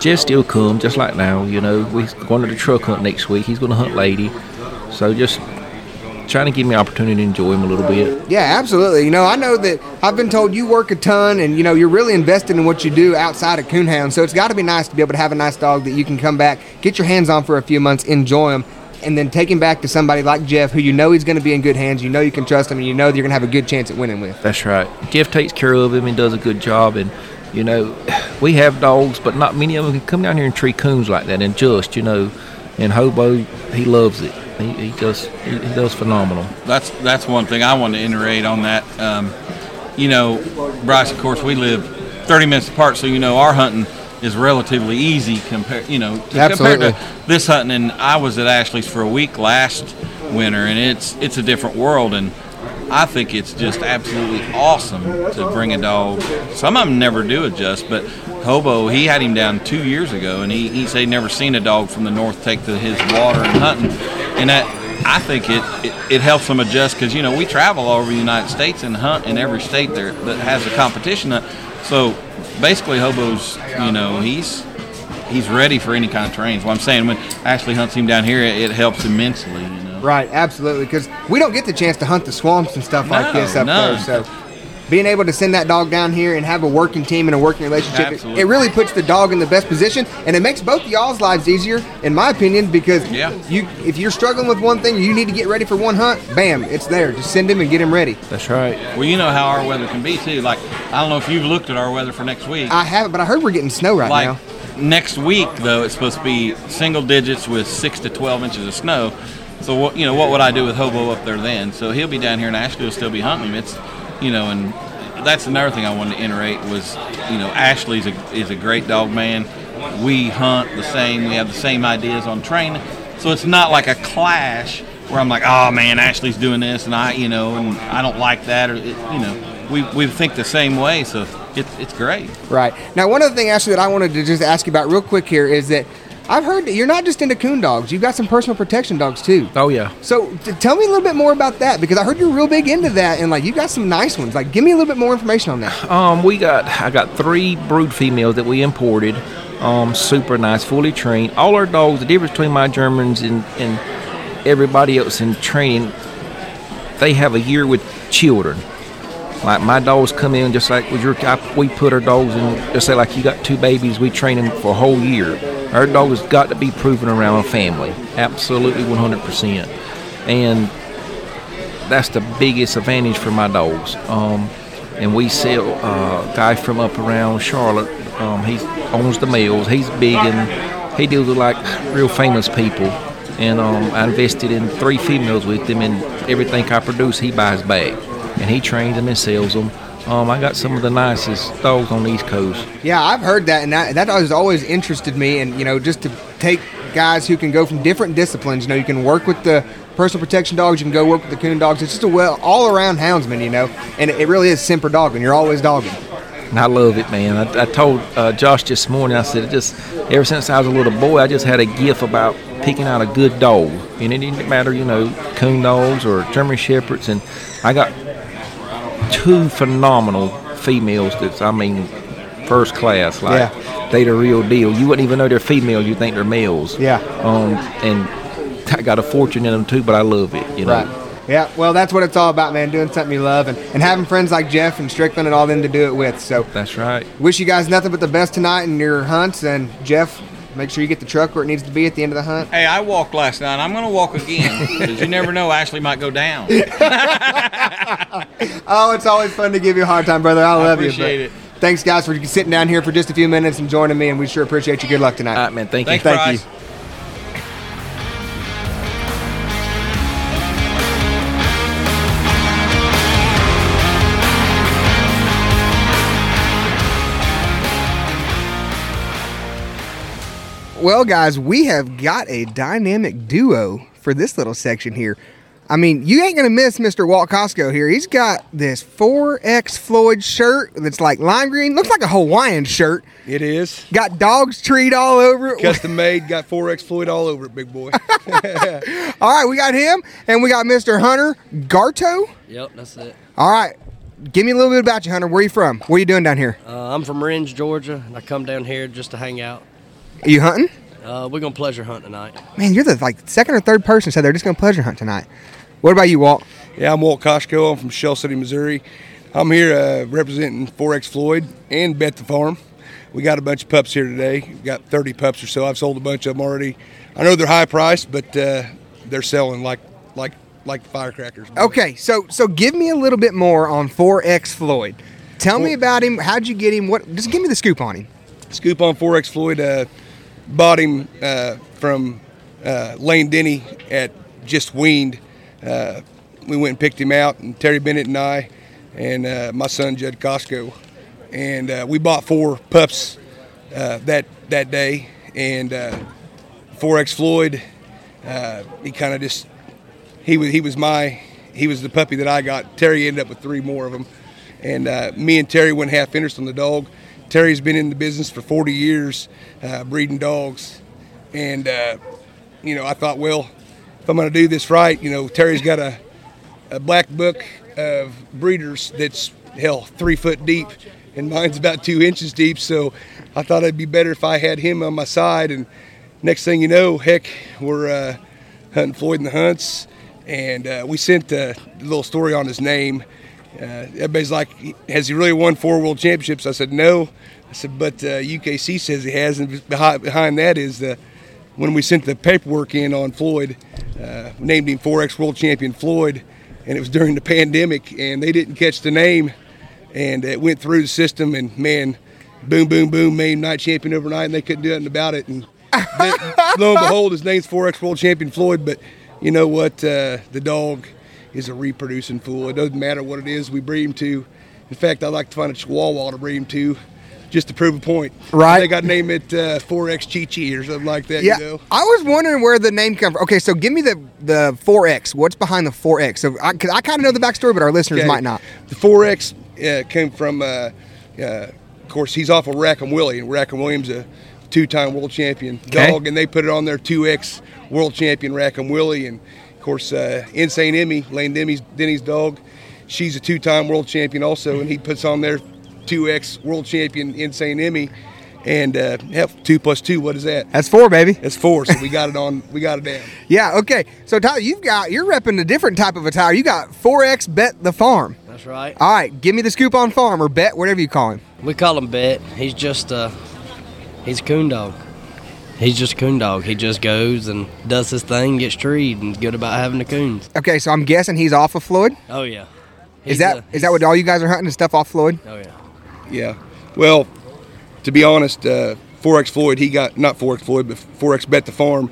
Jeff still come, just like now. You know, we're going to the truck hunt next week. He's going to hunt lady. So just trying to give me opportunity to enjoy him a little bit. Yeah, absolutely. You know, I know that I've been told you work a ton and, you know, you're really invested in what you do outside of Coonhound. So it's got to be nice to be able to have a nice dog that you can come back, get your hands on for a few months, enjoy him, and then take him back to somebody like Jeff who you know he's going to be in good hands. You know you can trust him and you know that you're going to have a good chance at winning with. That's right. Jeff takes care of him and does a good job. And you know, we have dogs, but not many of them can come down here and treat coons like that. And just you know, and Hobo, he loves it. He, he does. He, he does phenomenal. That's that's one thing I wanted to iterate on that. Um, you know, Bryce, of course, we live 30 minutes apart, so you know our hunting is relatively easy compared, you know, to, compared to this hunting. And I was at Ashley's for a week last winter, and it's it's a different world. And I think it's just absolutely awesome to bring a dog. Some of them never do adjust, but Hobo, he had him down two years ago, and he, he said he'd never seen a dog from the north take to his water and hunting. And that, I think it, it, it helps them adjust because, you know, we travel all over the United States and hunt in every state there that has a competition. hunt. So basically, Hobo's, you know, he's he's ready for any kind of terrain. So I'm saying when Ashley hunts him down here, it, helps immensely, you know. Right, absolutely, because we don't get the chance to hunt the swamps and stuff like this up there. So being able to send that dog down here and have a working team and a working relationship, it, it really puts the dog in the best position, and it makes both y'all's lives easier, in my opinion, because Yeah. you if you're struggling with one thing, you need to get ready for one hunt. Bam, it's there. Just send him and get him ready. That's right. Well, you know how our weather can be too. Like I don't know if you've looked at our weather for next week. I haven't, but I heard we're getting snow right like now. next week though, it's supposed to be single digits with six to twelve inches of snow. So what you know, what would I do with Hobo up there then? So he'll be down here, and Ashley will still be hunting him. It's you know, and that's another thing I wanted to iterate was you know Ashley's a, is a great dog man. We hunt the same. We have the same ideas on training. So it's not like a clash where I'm like, oh man, Ashley's doing this, and I you know, and I don't like that, or it, you know, we we think the same way. So it, it's great. Right. Now, one other thing, Ashley, that I wanted to just ask you about real quick here is that I've heard that you're not just into coon dogs. You've got some personal protection dogs too. Oh yeah. So t- tell me a little bit more about that because I heard you're real big into that and like you got some nice ones. Like give me a little bit more information on that. Um, we got I got three brood females that we imported. Um, super nice, fully trained. All our dogs. The difference between my Germans and and everybody else in training, they have a year with children. Like my dogs come in just like with your, I, we put our dogs in. Just say like you got two babies, we train them for a whole year. Our dog has got to be proven around a family, absolutely 100%. And that's the biggest advantage for my dogs. Um, and we sell uh, a guy from up around Charlotte. Um, he owns the males. He's big and he deals with like real famous people. And um, I invested in three females with him, and everything I produce, he buys back, and he trains them and sells them. Um, I got some of the nicest dogs on the East Coast. Yeah, I've heard that and that, that has always interested me and you know just to take guys who can go from different disciplines. You know, you can work with the personal protection dogs, you can go work with the coon dogs. It's just a well all around houndsman, you know, and it, it really is Semper dogging. You're always dogging. And I love it, man. I, I told uh, Josh this morning. I said, it just ever since I was a little boy, I just had a gift about picking out a good dog, and it didn't matter, you know, coon dogs or German shepherds. And I got two phenomenal females. That's I mean, first class. Like they the real deal. You wouldn't even know they're females. You think they're males. Yeah. Um, and I got a fortune in them too, but I love it. You know. Right. Yeah, well, that's what it's all about, man. Doing something you love and, and having friends like Jeff and Strickland and all them to do it with. So, That's right. wish you guys nothing but the best tonight in your hunts. And Jeff, make sure you get the truck where it needs to be at the end of the hunt. Hey, I walked last night. I'm going to walk again because you never know. Ashley might go down. Oh, it's always fun to give you a hard time, brother. I love you. appreciate it. Thanks, guys, for sitting down here for just a few minutes and joining me. And we sure appreciate you. Good luck tonight. All right, man. Thank you. Thanks, Thank Bryce. you. Well, guys, we have got a dynamic duo for this little section here. I mean, you ain't gonna miss Mr. Walt Costco here. He's got this 4X Floyd shirt that's like lime green, looks like a Hawaiian shirt. It is. Got dogs treed all over it. Custom made, got 4X Floyd all over it, big boy. All right, we got him, and we got Mr. Hunter Garto. Yep, that's it. All right, give me a little bit about you, Hunter. Where you from? What are you doing down here? Uh, I'm from Rindge, Georgia, and I come down here just to hang out. Are you hunting? Uh, we're gonna pleasure hunt tonight. Man, you're the like second or third person said they're just gonna pleasure hunt tonight. What about you, Walt? yeah, I'm Walt Koshko. I'm from Shell City, Missouri. I'm here uh, representing 4X Floyd and Bet the Farm. We got a bunch of pups here today. We got 30 pups or so. I've sold a bunch of them already. I know they're high priced, but uh, they're selling like like like firecrackers. Okay, so so give me a little bit more on 4X Floyd. Tell me about him. How'd you get him? What? Just give me the scoop on him. Scoop on 4X Floyd. Uh, bought him uh, from uh, Lane Denny at just weaned. Uh, we went and picked him out, and Terry Bennett and I, and uh, my son Judd Costco, and uh, we bought four pups uh, that that day. And uh, 4X Floyd, he kind of just he was he was my he was the puppy that I got. Terry ended up with three more of them, and me and Terry went half interest on the dog. Terry's been in the business for 40 years, uh, breeding dogs, and uh, you know I thought, well, if I'm going to do this right, you know Terry's got a a black book of breeders that's hell three foot deep, and mine's about two inches deep. So I thought it'd be better if I had him on my side. And next thing you know, heck, we're uh, hunting Floyd and the Hunts, and uh, we sent a little story on his name. Uh, everybody's like, "Has he really won four world championships?" I said, "No." I said, "But uh, UKC says he has." And behind, that is the when we sent the paperwork in on Floyd, uh, named him 4X World Champion Floyd, and it was during the pandemic, and they didn't catch the name, and it went through the system, and man, boom, boom, boom, made night champion overnight, and they couldn't do nothing about it, and lo and behold, his name's 4X World Champion Floyd, but you know what? Uh, the dog is a reproducing fool. It doesn't matter what it is we breed him to. In fact, I like to find a Chihuahua to breed him to, just to prove a point. Right. They got to name it uh, 4X Chi Chi or something like that. Yeah, You know? I was wondering where the name come from. Okay, so give me the the 4X. What's behind the 4X? So, I, cause I kind of know the backstory, but our listeners Okay. might not. The 4X uh, came from, uh, uh, of course, he's off of Rackham Willie, and Rackham Willie's a two-time world champion Okay. dog, and they put it on their 2X world champion Rackham Willie, and of course, uh, Insane Emmy, Lane Denny's, Denny's dog, she's a two-time world champion also, and he puts on their 2X world champion Insane Emmy, and uh, hell, two plus two, what is that? That's four, baby. That's four, so we got it on, we got it down. Yeah. Okay. So Tyler, you've got you're repping a different type of attire. You got 4X Bet the Farm. That's right. All right, give me the scoop on farm or Bet, whatever you call him. We call him Bet. He's just uh, he's a coon dog. He's just a coon dog. He just goes and does his thing, gets treed, and is good about having the coons. Okay, so I'm guessing he's off of Floyd. Oh yeah. Is He's that a- is that what all you guys are hunting and stuff off Floyd? Oh yeah. Yeah. Well, to be honest, uh, 4X Floyd, he got not 4X Floyd, but 4X Bet the Farm.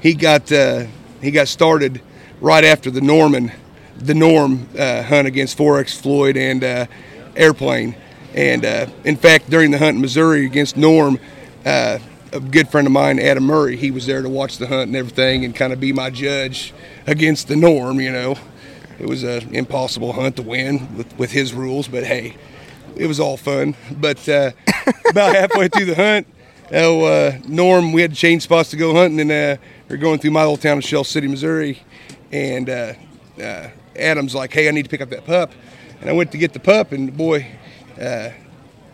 He got uh, he got started right after the Norman, the Norm uh, hunt against 4X Floyd and uh, Airplane. And uh, in fact, during the hunt in Missouri against Norm, uh, a good friend of mine, Adam Murray, he was there to watch the hunt and everything, and kind of be my judge against the Norm. You know, it was an impossible hunt to win with, with his rules, but hey, it was all fun. But uh, about halfway through the hunt, oh, uh, Norm, we had to change spots to go hunting, and uh, we are going through my little town of Shell City, Missouri, and uh, uh, Adam's like, "Hey, I need to pick up that pup," and I went to get the pup, and boy.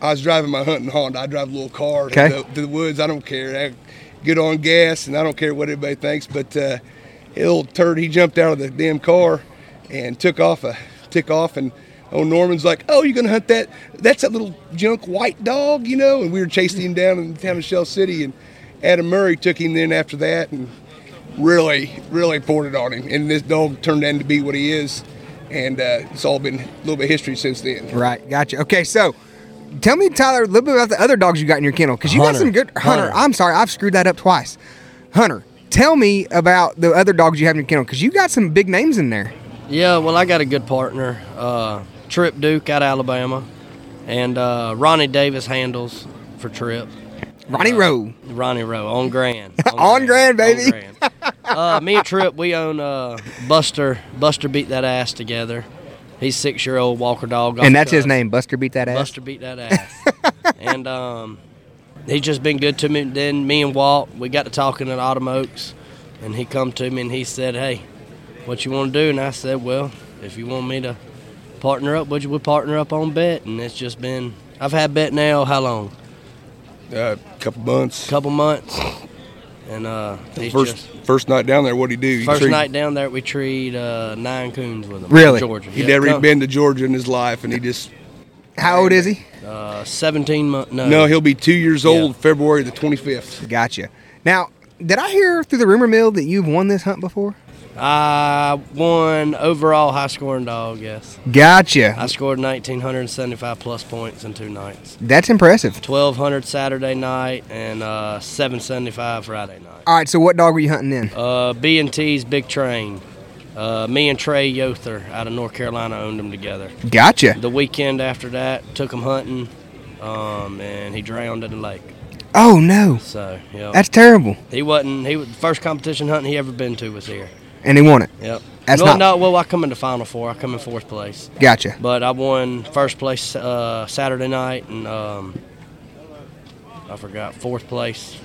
I was driving my hunting Honda. I drive a little car Okay. to, the, to the woods. I don't care. I get on gas, and I don't care what everybody thinks. But uh, little turd, he jumped out of the damn car and took off. A took off, and oh, Norman's like, "Oh, you're gonna hunt that? That's that little junk white dog, you know?" And we were chasing him down in the town of Shell City, and Adam Murray took him in after that, and really, really poured it on him. And this dog turned out to be what he is, and uh, it's all been a little bit history since then. Right. Gotcha. Okay, so tell me, Tyler, a little bit about the other dogs you got in your kennel because you got some good Hunter. Hunter. I'm sorry, I've screwed that up twice. Hunter, tell me about the other dogs you have in your kennel because you got some big names in there. Yeah, well, I got a good partner, uh, Trip Duke out of Alabama, and uh, Ronnie Davis handles for Trip. Ronnie Rowe. Ronnie Rowe on Grand. On Grand, baby. On Grand. uh, me and Trip, we own uh, Buster. Buster beat that ass together. He's six year old Walker dog. And that's his name, Buster Beat That Ass. Buster beat that ass. and um, he's just been good to me. Then me and Walt, we got to talking at Autumn Oaks, and he come to me and he said, "Hey, what you want to do?" And I said, "Well, if you want me to partner up, would you? We partner up on bet." And it's just been. I've had bet now how long? A couple months. couple months. And uh, First just first night down there, what would he do? You first treat- night down there, we treed uh, nine coons with him. Really? Georgia. He'd Yeah, never come- been to Georgia in his life, and he just How old is he? Uh, Seventeen months. No. no, he'll be two years old Yeah. February the twenty fifth. Gotcha. Now, did I hear through the rumor mill that you've won this hunt before? I won overall high scoring dog. Yes. Gotcha. I scored 1,975 plus points in two nights. That's impressive. 1,200 Saturday night and uh, 775 Friday night. All right, so what dog were you hunting then? Uh, B and T's Big Train. Uh, me and Trey Yother out of North Carolina owned them together. Gotcha. The weekend after that, took him hunting, um, and he drowned in the lake. Oh no, So yeah, that's terrible. he wasn't. He was the first competition hunting he ever been to was here. And he won it. Yep. That's no, not- no, well, I come in the final four. I come in fourth place. Gotcha. But I won first place uh, Saturday night, and um, I forgot fourth place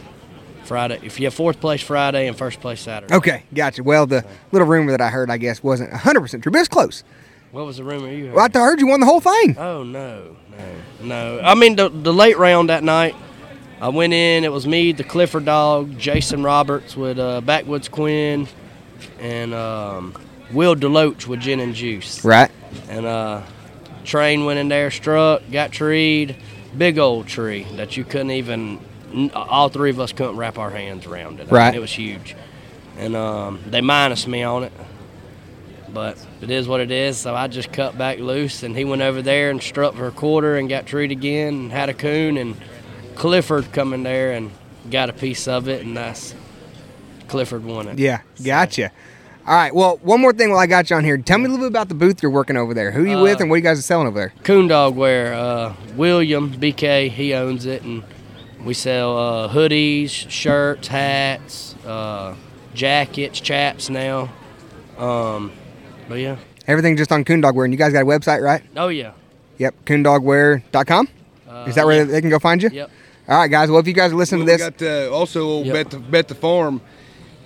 Friday. If you have fourth place Friday and first place Saturday. Okay, gotcha. Well, the little rumor that I heard, I guess, wasn't 100% true, but it's close. What was the rumor you heard? Well, I heard you won the whole thing. Oh no, no, no. I mean the the late round that night. I went in. It was me, the Clifford dog, Jason Roberts with uh, Backwoods Quinn, and um, Will Deloach with Gin and Juice. Right. And uh, train went in there, struck, got treed, big old tree that you couldn't even. All three of us couldn't wrap our hands around it. I mean, Right. it was huge, and um, they minus me on it. But it is what it is. So I just cut back loose, and he went over there and struck for a quarter and got treed again and had a coon. And Clifford come in there and got a piece of it, and that's Clifford won it. Yeah, gotcha. All right. Well, one more thing while I got you on here. Tell me a little bit about the booth you're working over there. Who you with, Uh, and what you guys are selling over there? Coon Dog Wear, uh, William BK, he owns it, and we sell uh, hoodies, shirts, hats, uh, jackets, chaps now. Um, but yeah, Everything just on Coondogwear, and you guys got a website, right? oh yeah, Yep, coondogwear.com. Is that where they can go find you? Uh, Yep. All right, guys. Well, if you guys are listening we to this, got uh, also Yep. bet the bet the farm.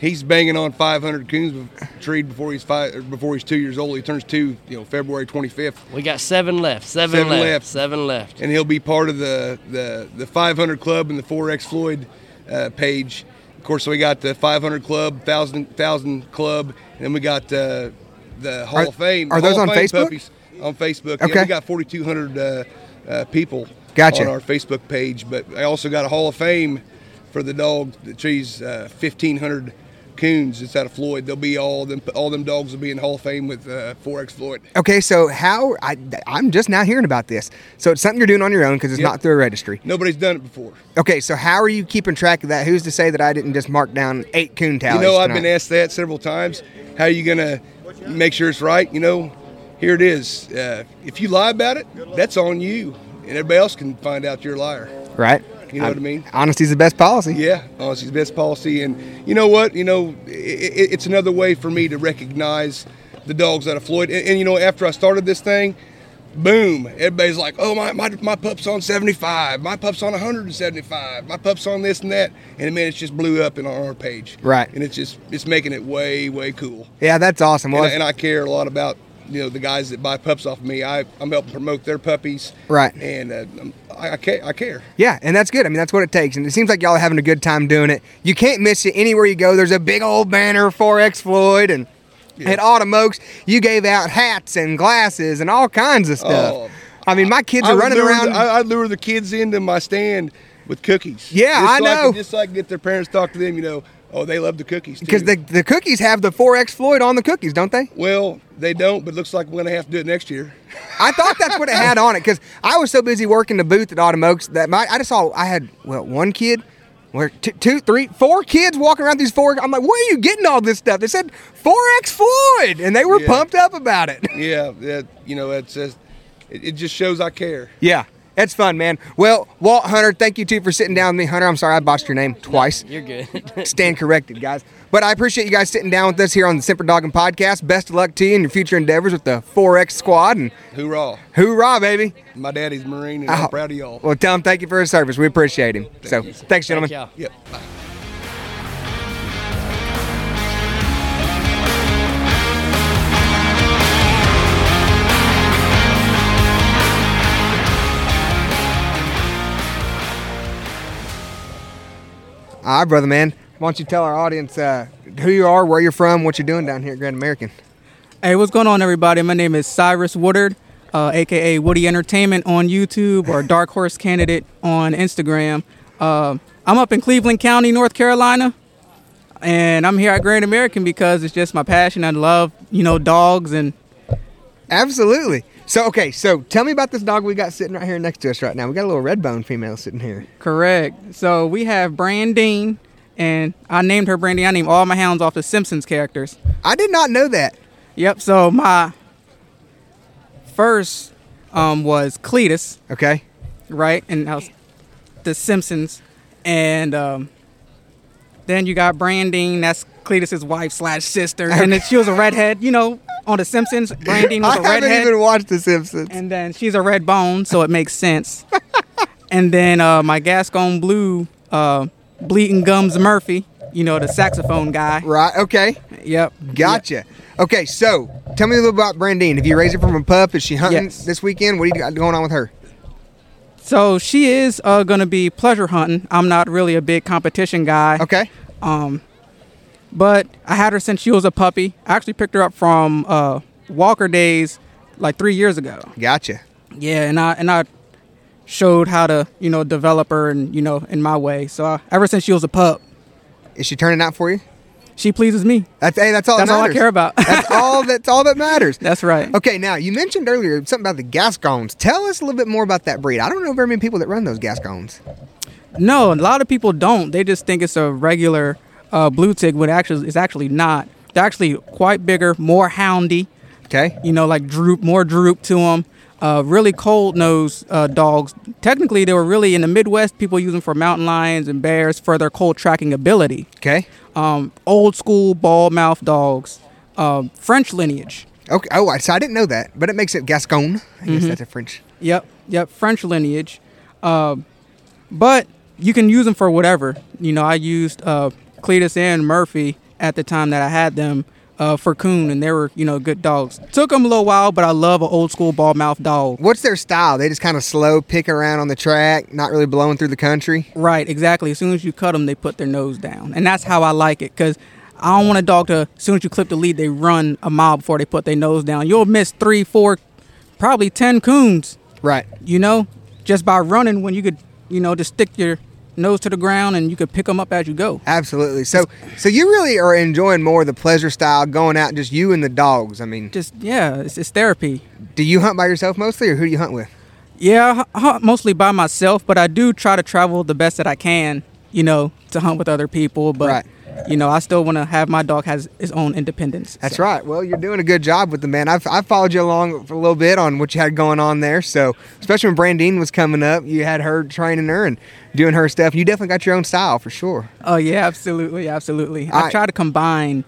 He's banging on 500 coons treed before he's five before he's two years old. He turns two, you know, February 25th, we got seven left, seven, Seven left, left. seven left. and he'll be part of the the the 500 club and the 4X Floyd uh, page. Of course, we got the 500 club, thousand thousand club, and then we got uh, the Hall Are- of Fame. are Hall those of on Facebook? Puppies on Facebook. Yeah, Okay. we got 4,200 uh, uh, people Gotcha. on our Facebook page, but I also got a Hall of Fame for the dog that trees uh, 1,500 coons. It's out of Floyd. They'll be all them all them dogs will be in Hall of Fame with uh, 4X Floyd. okay. So how I I'm just now hearing about this. So it's something you're doing on your own because it's Yep. not through a registry. Nobody's done it before. Okay. So how are you keeping track of that? Who's to say that I didn't just mark down eight coon tallies? You know, I've been asked that several times. How are you gonna make sure it's right? You know, here it is. Uh, if you lie about it, that's on you, and everybody else can find out you're a liar. right. You know what I mean? Honesty's the best policy. Yeah, honesty's the best policy, and you know what? You know, i i it's another way for me to recognize the dogs out of Floyd. And, and you know, after I started this thing, boom, everybody's like, "Oh, my my, my pup's on 75, my pup's on 175, my pup's on this and that," and man, it's just blew up in our page. Right. And it's just it's making it way way cool. Yeah, that's awesome. Well, and, I, and I care a lot about you know the guys that buy pups off of me. I I'm helping promote their puppies. Right. And uh, I'm- I, I care. I care. Yeah, and that's good. I mean, that's what it takes. And it seems like y'all are having a good time doing it. You can't miss it anywhere you go. There's a big old banner, for X Floyd, and at Autumn Oaks, you gave out hats and glasses and all kinds of stuff. Oh. I mean, my kids I are running lure around. I, I lure the kids into my stand with cookies. Yeah, Just I so know. can, just so I can get their parents to talk to them. You know, oh, they love the cookies too. because the, the cookies have the 4X Floyd on the cookies, don't they? well, they don't, but looks like we're gonna have to do it next year. I thought that's what it had on it because I was so busy working the booth at Autumn Oaks that my, I just saw I had well one kid, where two, two, three, four kids walking around these four. I'm like, where are you getting all this stuff? They said 4X Floyd, and they were Yeah. pumped up about it. Yeah, that you know, it's just, it, it just shows I care. Yeah, it's fun, man. Well, Walt Hunter, thank you too for sitting down with me, Hunter. I'm sorry I botched your name twice. You're good. Stand corrected, guys. But I appreciate you guys sitting down with us here on the Semper Dogging Podcast. Best of luck to you in your future endeavors with the 4X squad, and Hoorah! hoorah, baby. My daddy's Marine, and Oh. I'm proud of y'all. Well, tell him thank you for his service. We appreciate him. so, thanks, gentlemen. Thank y'all. Yep. Bye. All right, brother, man. Why don't you tell our audience uh, who you are, where you're from, what you're doing down here at Grand American? Hey, what's going on, everybody? My name is Cyrus Woodard, uh, aka Woody Entertainment on YouTube or Dark Horse Candidate on Instagram. Uh, I'm up in Cleveland County, North Carolina, and I'm here at Grand American because it's just my passion. I love, you know, dogs and Absolutely. So, okay, so tell me about this dog we got sitting right here next to us right now. We got a little red bone female sitting here. correct. So we have Brandine, and I named her Brandine. I named all my hounds off the Simpsons characters. I did not know that. Yep. So my first um, was Cletus. Okay. right? And I was The Simpsons, and um, Then you got Brandine, that's Cletus's wife slash sister, and then she was a redhead. You know, on The Simpsons, Brandine was I a haven't redhead, even watched The Simpsons. and then she's a red bone, so it makes sense. and then uh, my Gascon Blue, uh, Bleeding Gums Murphy, you know, the saxophone guy. Right. Okay. Yep. Gotcha. Okay. So tell me a little about Brandine. Have you raised her from a pup? Is she hunting Yes. this weekend? What do you got going on with her? So she is uh, going to be pleasure hunting. I'm not really a big competition guy. Okay. Um, but I had her since she was a puppy. I actually picked her up from uh, Walker days like three years ago. Gotcha. Yeah, and I and I showed how to you know develop her and you know in my way. So uh, ever since she was a pup, Is she turning out for you? she pleases me. That's hey, that's all. That's that all I care about. that's all. That's all that matters. That's right. Okay, now you mentioned earlier something about the Gascons. Tell us a little bit more about that breed. I don't know very many people that run those Gascons. No, a lot of people don't. They just think it's a regular uh, blue tick, but actually it's actually not. They're actually quite bigger, more houndy. Okay. You know, like droop, more droop to them. Uh, really cold nosed uh, dogs. Technically, they were really in the Midwest. People use them for mountain lions and bears for their cold tracking ability. Okay. Um, old school bawl mouth dogs. Um, French lineage. Okay. Oh, I- so I didn't know that, but it makes it Gascon. I guess Mhm. that's a French. Yep, yep, French lineage. Um, but you can use them for whatever. You know, I used uh, Cletus and Murphy at the time that I had them uh, for coon, and they were you know good dogs. Took them a little while, but I love an old school bawl mouth dog. What's their style? They just kind of slow, pick around on the track, not really blowing through the country. Right, exactly. As soon as you cut them, they put their nose down, and that's how I like it. Cause I don't want a dog to. As soon as you clip the lead, they run a mile before they put their nose down. You'll miss three, four, probably ten coons. Right. You know, just by running when you could, you know, just stick your nose to the ground and you could pick them up as you go. Absolutely. So, so you really are enjoying more of the pleasure style, going out just you and the dogs. I mean, just yeah, it's, it's therapy. Do you hunt by yourself mostly, or who do you hunt with? Yeah, I hunt mostly by myself, but I do try to travel the best that I can. You know, to hunt with other people, but Right. You know, I still want to have my dog has his own independence. That's right. Well, you're doing a good job with the man. I've, I've followed you along for a little bit on what you had going on there. So, especially when Brandine was coming up, you had her training her and doing her stuff. You definitely got your own style for sure. Oh yeah, absolutely, absolutely. I I- try to combine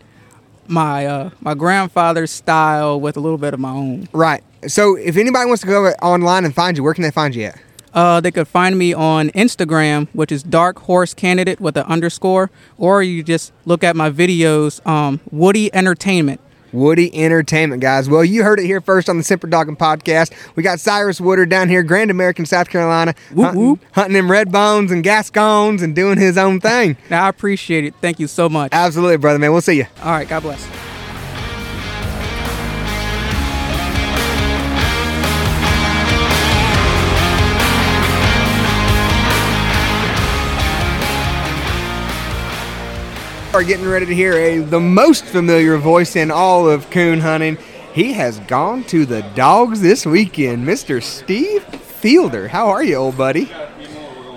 my uh, my grandfather's style with a little bit of my own. Right. So, if anybody wants to go online and find you, where can they find you at? Uh, they could find me on Instagram, which is Dark Horse Candidate with an underscore, or you just look at my videos, um, Woody Entertainment. Woody Entertainment, guys. Well, you heard it here first on the Semper Dogging Podcast. We got Cyrus Woodard down here, Grand American, South Carolina, hunting, hunting them red bones and gascons and doing his own thing. Now, I appreciate it. Thank you so much. Absolutely, brother, man. We'll see you. All right, God bless. Are getting ready to hear a the most familiar voice in all of coon hunting. He has gone to the dogs this weekend, Mr. Steve Fielder. How are you, old buddy?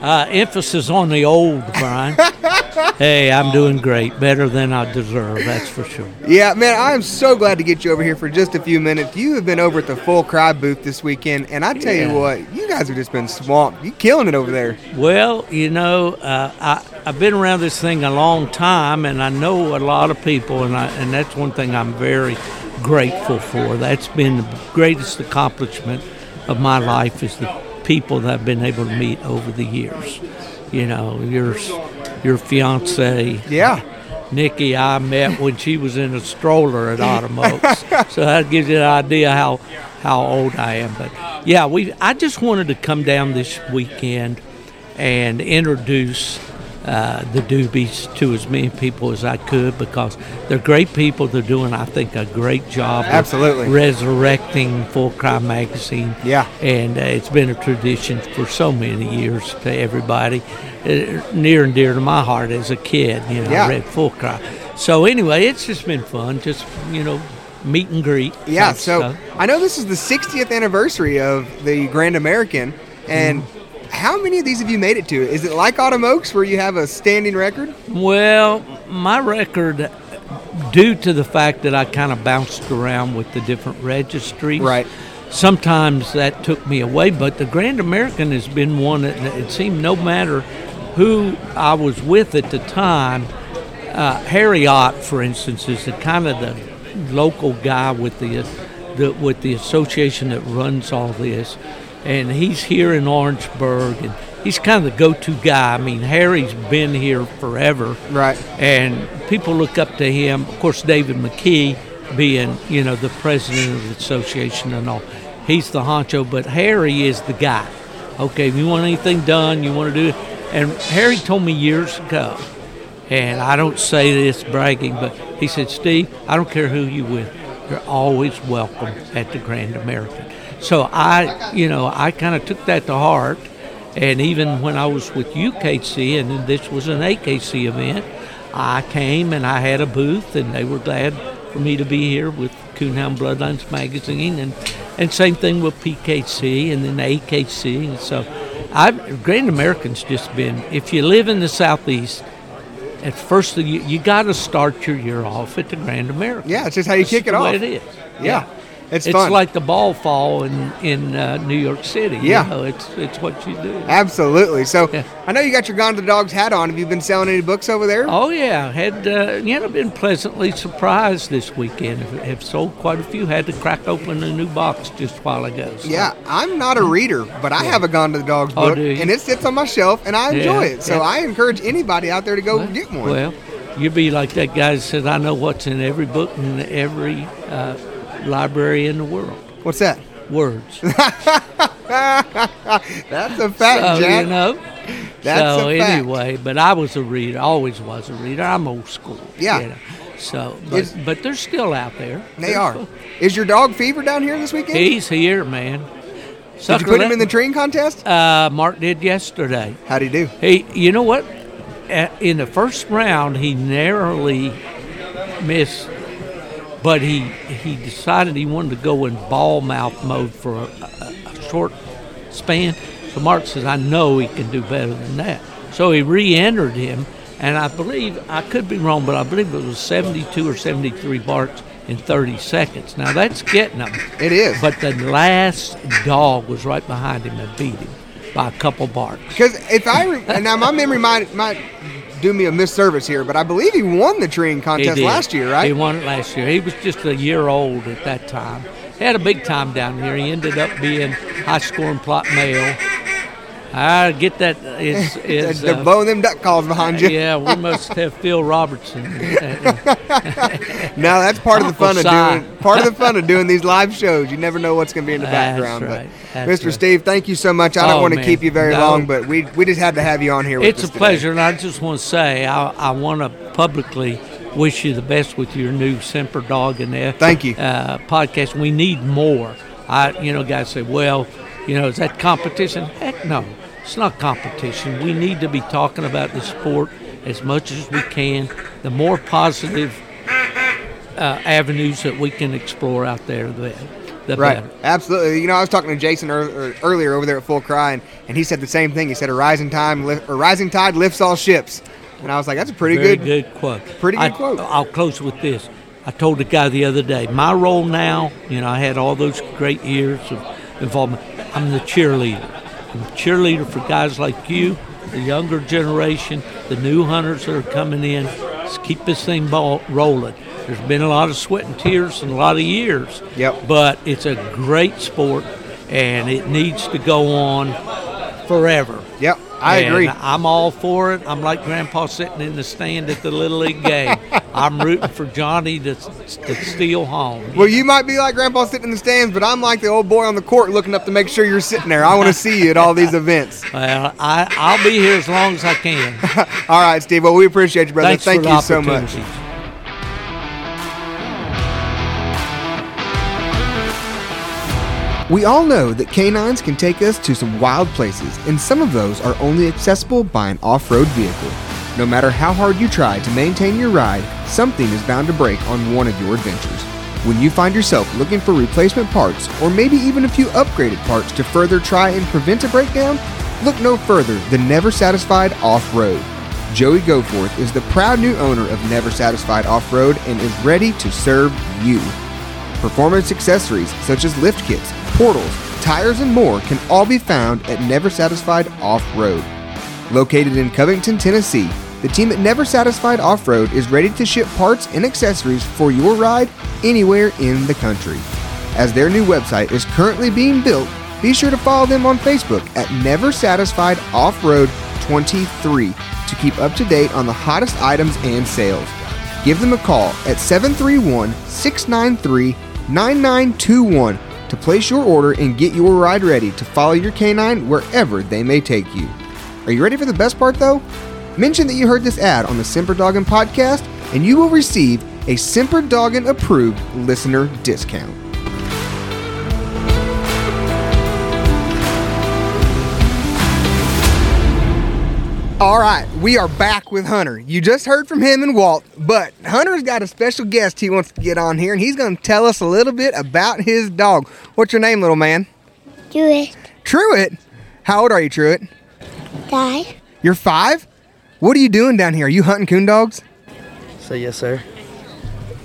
Uh, emphasis on the old, Brian. hey, I'm doing great. Better than I deserve, that's for sure. Yeah, man, I am so glad to get you over here for just a few minutes. You have been over at the Full Cry booth this weekend, and I tell Yeah. you what, you guys have just been swamped. You killing it over there. Well, you know, uh, I, I've been around this thing a long time, and I know a lot of people, and, I, and that's one thing I'm very grateful for. That's been the greatest accomplishment of my life is the people that I've been able to meet over the years. You know, your your fiance, yeah, Nikki, I met when she was in a stroller at Autumn Oaks, so that gives you an idea how how old I am. But yeah, we I just wanted to come down this weekend and introduce uh, the Dubys to as many people as I could because they're great people. They're doing, I think, a great job. of Absolutely. resurrecting Full Cry magazine. Yeah. and uh, it's been a tradition for so many years to everybody, uh, near and dear to my heart as a kid. You know, Yeah. I read Full Cry. So anyway, it's just been fun. Just you know, meet and greet. Yeah, so stuff. I know this is the 60th anniversary of the Grand American, and how many of these have you made it to? Is it like Autumn Oaks where you have a standing record? Well, my record, due to the fact that I kind of bounced around with the different registries, Right. Sometimes that took me away, but the Grand American has been one that it seemed no matter who I was with at the time, uh, Harry Ott, for instance, is the kind of the local guy with the, the with the association that runs all this, and he's here in Orangeburg, and he's kind of the go-to guy. I mean, Harry's been here forever, right? And people look up to him. Of course, David McKee being you know the president of the association and all, he's the honcho, but Harry is the guy. Okay, if you want anything done, you want to do it. And Harry told me years ago, and I don't say this bragging, but he said, Steve, I don't care who you with, you're always welcome at the Grand American. So I, you know, I kind of took that to heart. And even when I was with UKC, and this was an AKC event, I came and I had a booth, and they were glad for me to be here with Coonhound Bloodlines magazine, and and same thing with PKC and then AKC, and so I Grand American's just been. If you live in the southeast, at first you, you got to start your year off at the Grand American. Yeah, it's just how you That's kick it off. It is. Yeah. It's It's, fun. like the ball fall in in uh, New York City. Yeah. you know, it's it's what you do. Absolutely. So I know you got your Gone to the Dogs hat on. Have you been selling any books over there? Oh yeah, had uh, you know been pleasantly surprised this weekend. Have, have sold quite a few. Had to crack open a new box just a while ago. so- Yeah, I'm not a reader, but I have a Gone to the Dogs Oh, book, do and it sits on my shelf, and I enjoy Yeah, it. So yeah. I encourage anybody out there to go get one. Well, you'd be like that guy that said, "I know what's in every book and every uh, library in the world." What's that? Words. That's a fact, so, Jack. You know. That's so a fact. anyway, but I was a reader. Always was a reader. I'm old school. Yeah. you know. So, but, Is- but they're still out there. They They're are. still- Is your dog Fever down here this weekend? He's here, man. Did you put him in the treeing contest? Uh, Mark did yesterday. How'd he do? He, you know what? In the first round, he narrowly missed, but he he decided he wanted to go in bawl mouth mode for a, a, a short span. So Mark says, "I know he can do better than that." So he re-entered him, and I believe I could be wrong, but I believe it was 72 or 73 barks in 30 seconds. Now that's getting him. It is. But the last dog was right behind him and beat him by a couple barks. Because if I re- and now my memory might might do me a misservice here, but I believe he won the treeing contest last year, right? He won it last year. He was just a year old at that time. He had a big time down here. He ended up being high scoring Plott male. I get that. Is, is, They're uh, blowing them duck calls behind you. Yeah, we must have Phil Robertson. No, that's part of the fun of doing part of the fun of doing these live shows. You never know what's going to be in the That's background. right. But That's Mr. right. Steve, thank you so much. I don't Oh, want to keep you very No. long, but we we just had to have you on here. With It's a today. pleasure, and I just want to say I, I want to publicly wish you the best with your new Semper Doggin F. Thank you. Uh, podcast. We need more. I, you know, guys say, well, you know, is that competition? Heck no, it's not competition. We need to be talking about the sport as much as we can. The more positive uh, avenues that we can explore out there, the, the Right, better. absolutely. You know, I was talking to Jason er- earlier over there at Full Cry, and, and he said the same thing. He said, "A rising time, li- a rising tide lifts all ships," and I was like, "That's a pretty Very good, good quote. pretty good I, quote." I'll close with this. I told the guy the other day, my role now, you know, I had all those great years of involvement. I'm the cheerleader. Cheerleader for guys like you, the younger generation, the new hunters that are coming in. Let's keep this thing ball rolling. There's been a lot of sweat and tears and a lot of years. Yep. But it's a great sport, and it needs to go on forever. Yep, I And agree. I'm all for it. I'm like Grandpa sitting in the stand at the Little League game. I'm rooting for Johnny to, to steal home. Well, you might be like Grandpa sitting in the stands, but I'm like the old boy on the court looking up to make sure you're sitting there. I want to see you at all these events. Well, I, I'll be here as long as I can. all right, Steve. Well, we appreciate you, brother. Thanks Thank for you the so much. We all know that canines can take us to some wild places, and some of those are only accessible by an off road vehicle. No matter how hard you try to maintain your ride, something is bound to break on one of your adventures. When you find yourself looking for replacement parts, or maybe even a few upgraded parts to further try and prevent a breakdown, look no further than Never Satisfied Off Road. Joey Goforth is the proud new owner of Never Satisfied Off Road and is ready to serve you. Performance accessories such as lift kits, portals, tires, and more can all be found at Never Satisfied Off Road. Located in Covington, Tennessee, the team at Never Satisfied Off Road is ready to ship parts and accessories for your ride anywhere in the country. As their new website is currently being built, be sure to follow them on Facebook at Never Satisfied Off Road 23 to keep up to date on the hottest items and sales. Give them a call at 731 693 9921 to place your order and get your ride ready to follow your canine wherever they may take you. Are you ready for the best part though? Mention that you heard this ad on the Semper Doggin podcast and you will receive a Semper Doggin approved listener discount. All right, we are back with Hunter. You just heard from him and Walt, but Hunter's got a special guest he wants to get on here, and he's going to tell us a little bit about his dog. What's your name, little man? Truett. Truett. How old are you, Truett? Five. You're five? What are you doing down here? Are you hunting coon dogs? Say yes, sir.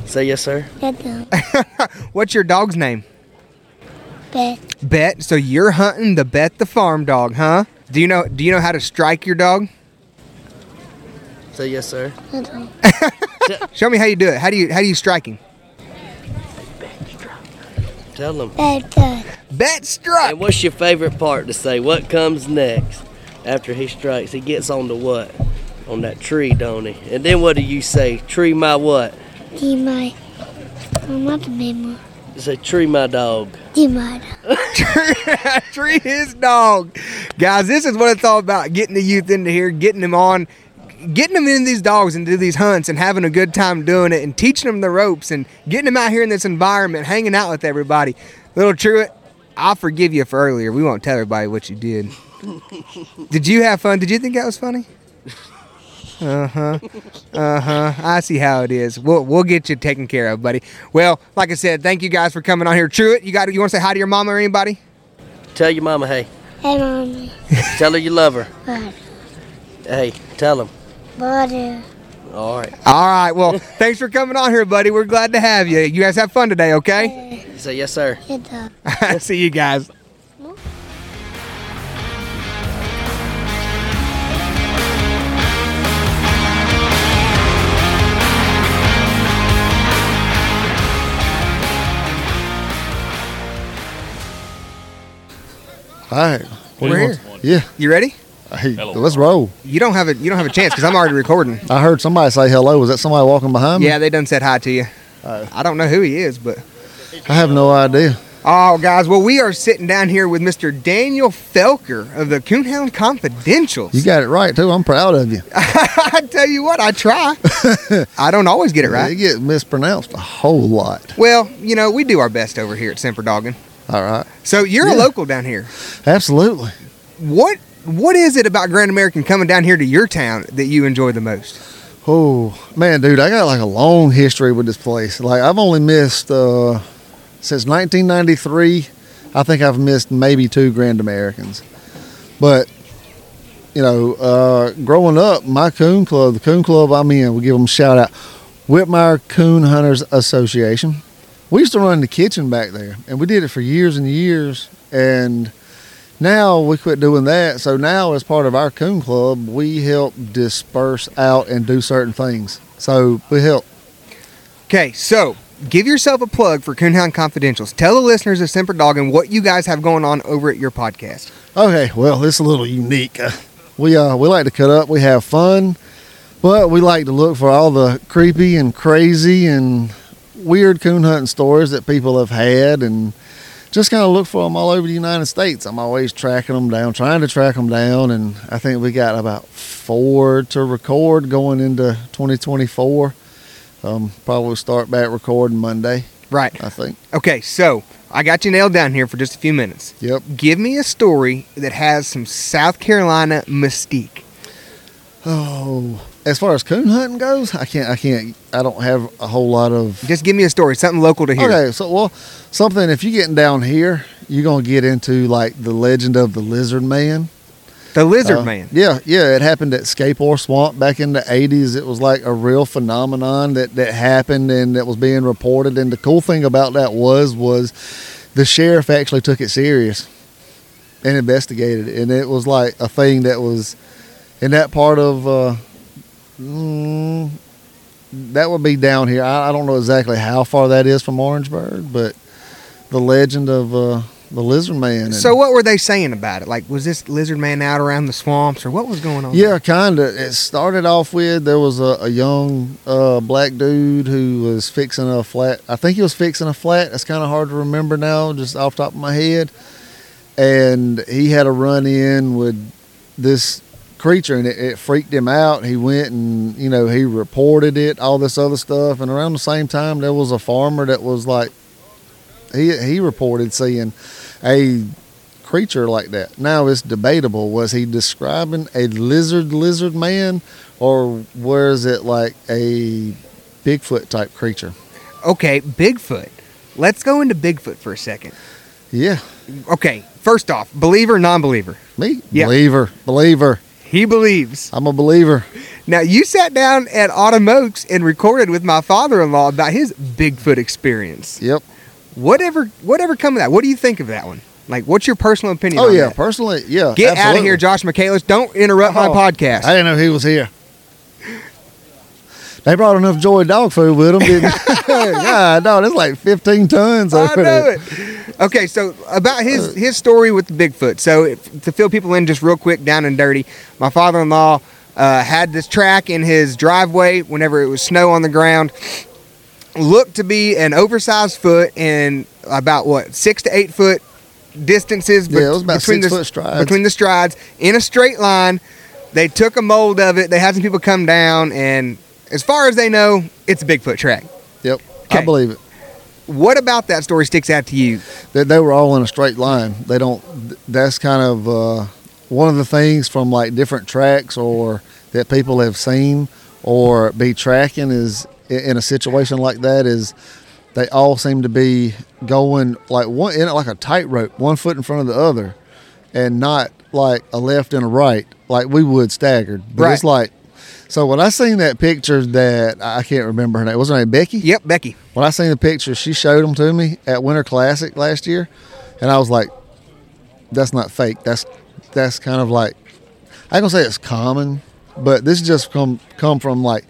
Say yes, sir. What's your dog's name? Bet. Bet. So you're hunting the Bet the farm dog, huh? Do you know do you know how to strike your dog? Say yes, sir. Show me how you do it. How do you how do you strike him? Tell them. Bet. Bet strike. And what's your favorite part to say? What comes next after he strikes? He gets on the what? On that tree, don't he? And then what do you say? Tree my what? Di my. I'm not the name. You say tree my dog. Di my. Tree his dog. Guys, this is what it's all about. Getting the youth into here, getting them on, getting them in these dogs and do these hunts and having a good time doing it and teaching them the ropes and getting them out here in this environment, hanging out with everybody. Little Truett, I'll forgive you for earlier. We won't tell everybody what you did. Did you have fun? Did you think that was funny? Uh huh. Uh huh. I see how it is. We'll we'll get you taken care of, buddy. Well, like I said, thank you guys for coming on here. Truett, you got you want to say hi to your mama or anybody? Tell your mama, hey. Hey, mommy. Tell her you love her. Butter. Hey, tell him. Butter. All right. All right. Well, thanks for coming on here, buddy. We're glad to have you. You guys have fun today, okay? Say yes, sir. Good time. See you guys. All right. We're here. Yeah. You ready? Uh, hey, let's roll. You don't have a you don't have a chance because I'm already recording. I heard somebody say hello. Was that somebody walking behind me? Yeah, they done said hi to you. Uh, I don't know who he is, but I have no idea. oh, guys. Well, we are sitting down here with Mr. Daniel Felker of the Coonhound Confidentials. You got it right too. I'm proud of you. I tell you what, I try. I don't always get it right. You get mispronounced a whole lot. Well, you know, we do our best over here at Semper Doggin. All right. So you're a local down here. Absolutely. What what is it about Grand American coming down here to your town that you enjoy the most? Oh man, dude, I got like a long history with this place. Like I've only missed uh, since 1993. I think I've missed maybe two Grand Americans, but you know, uh, growing up, my coon club, the coon club I'm in, we give them a shout out, Whitmire Coon Hunters Association. We used to run the kitchen back there, and we did it for years and years. And now we quit doing that. So now, as part of our coon club, we help disperse out and do certain things. So we help. Okay, so give yourself a plug for Coonhound Confidentials. Tell the listeners of Semper Doggin what you guys have going on over at your podcast. Okay, well, it's a little unique. Uh, we uh we like to cut up. We have fun, but we like to look for all the creepy and crazy and weird coon hunting stories that people have had, and just kind of look for them all over the United States. I'm always tracking them down, trying to track them down, and I think we got about four to record going into 2024. Um, probably start back recording Monday. Right. I think. Okay, so I got you nailed down here for just a few minutes. Yep. Give me a story that has some South Carolina mystique. Oh, as far as coon hunting goes, I can't. I can't. I don't have a whole lot of. Just give me a story, something local to hear. Okay, so well, something. If you're getting down here, you're gonna get into like the legend of the lizard man. The lizard Uh, man. Yeah, yeah. It happened at Scape Ore Swamp back in the '80s. It was like a real phenomenon that that happened and that was being reported. And the cool thing about that was was the sheriff actually took it serious and investigated it, and it was like a thing that was in that part of uh, mm, that would be down here. I, I don't know exactly how far that is from Orangeburg, but the legend of uh, the Lizard Man. So what were they saying about it? Like, was this lizard man out around the swamps, or what was going on? Yeah, kind of. It started off with there was a, a young uh, black dude who was fixing a flat. I think he was fixing a flat. That's kind of hard to remember now, just off the top of my head. And he had a run in with this creature, and it, it freaked him out. He went and you know he reported it, all this other stuff. And around the same time, there was a farmer that was like, he he reported seeing a creature like that. Now it's debatable. Was he describing a lizard lizard man or was it like a Bigfoot type creature? Okay, Bigfoot. Let's go into Bigfoot for a second. Yeah. Okay, first off, believer, non-believer. Me? Yeah. Believer. Believer. He believes. I'm a believer. Now you sat down at Autumn Oaks and recorded with my father-in-law about his Bigfoot experience. Yep. Whatever, whatever come of that. What do you think of that one? Like, what's your personal opinion? Oh yeah, that? personally, yeah. Get out of here, Josh Michaelis. Don't interrupt my Oh, podcast. I didn't know he was here. They brought enough joy dog food with them, didn't they? God, no, that's like 15 tons I know there. it. Okay, so about his his story with the Bigfoot. So if, to fill people in just real quick, down and dirty, my father-in-law uh, had this track in his driveway whenever it was snow on the ground. Looked to be an oversized foot and about what six to eight foot distances Yeah, it was about between six the foot strides. between the strides in a straight line. They took a mold of it. They had some people come down, and as far as they know, it's a Bigfoot track. Yep, I believe it. What about that story sticks out to you? That they were all in a straight line. They don't. That's kind of uh, one of the things from like different tracks or that people have seen or be tracking is in a situation like that is they all seem to be going like one in it like a tightrope, one foot in front of the other, and not like a left and a right like we would staggered. But it's like so when I seen that picture that I can't remember her name, was her name Becky? Yep, Becky. When I seen the picture, she showed them to me at Winter Classic last year, and I was like, "That's not fake. That's that's kind of like I gonna say it's common, but this just come come from like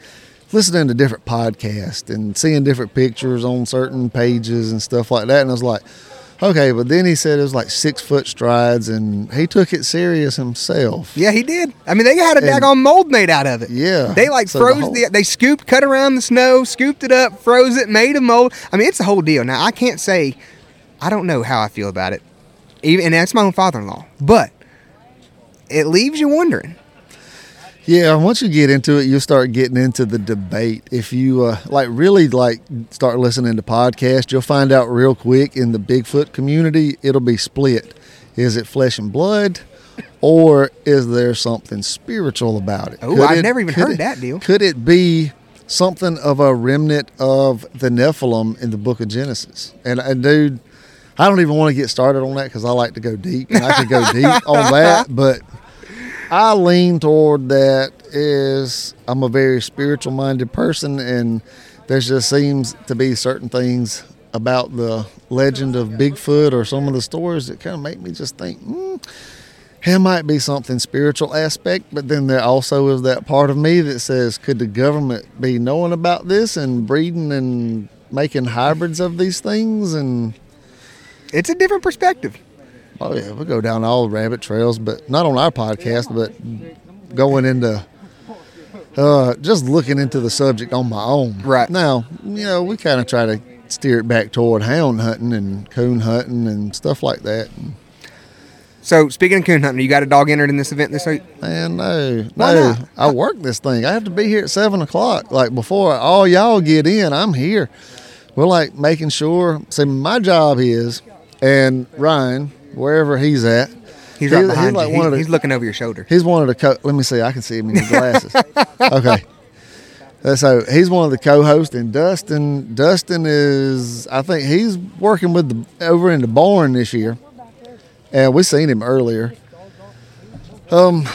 listening to different podcasts and seeing different pictures on certain pages and stuff like that. And I was like, okay, but then he said it was like six foot strides, and he took it serious himself. Yeah, he did. I mean, they had a daggone mold made out of it. Yeah. They like So the froze whole- the, they scooped, cut around the snow, scooped it up, froze it, made a mold. I mean, it's a whole deal. Now, I can't say, I don't know how I feel about it. Even, and that's my own father in law. But it leaves you wondering. Yeah, once you get into it, you'll start getting into the debate. If you uh, like really like start listening to podcasts, you'll find out real quick in the Bigfoot community, it'll be split. Is it flesh and blood, or is there something spiritual about it? Oh, I've it- never even heard it- that deal. Could it be something of a remnant of the Nephilim in the Book of Genesis? And, and dude, I don't even want to get started on that because I like to go deep, and I could go deep on that, but. I lean toward that is I'm a very spiritual minded person and there just seems to be certain things about the legend of Bigfoot or some of the stories that kind of make me just think, hmm, there might be something spiritual aspect, but then there also is that part of me that says, could the government be knowing about this and breeding and making hybrids of these things? And it's a different perspective. Oh yeah, we go down all rabbit trails, but not on our podcast, but going into uh, just looking into the subject on my own. Right now, you know, we kind of try to steer it back toward hound hunting and coon hunting and stuff like that. So, speaking of coon hunting, you got a dog entered in this event this week? Man, no, no. I work this thing. I have to be here at seven o'clock. Like before all y'all get in, I'm here. We're like making sure. See, my job is, and Ryan, wherever he's at, He's right he- behind like you. one of the- he's looking over your shoulder. He's one of the co. Let me see. I can see him in your glasses. okay. Uh, So he's one of the co-hosts, and Dustin. Dustin is, I think he's working with the over in the barn this year, and we seen him earlier. Um,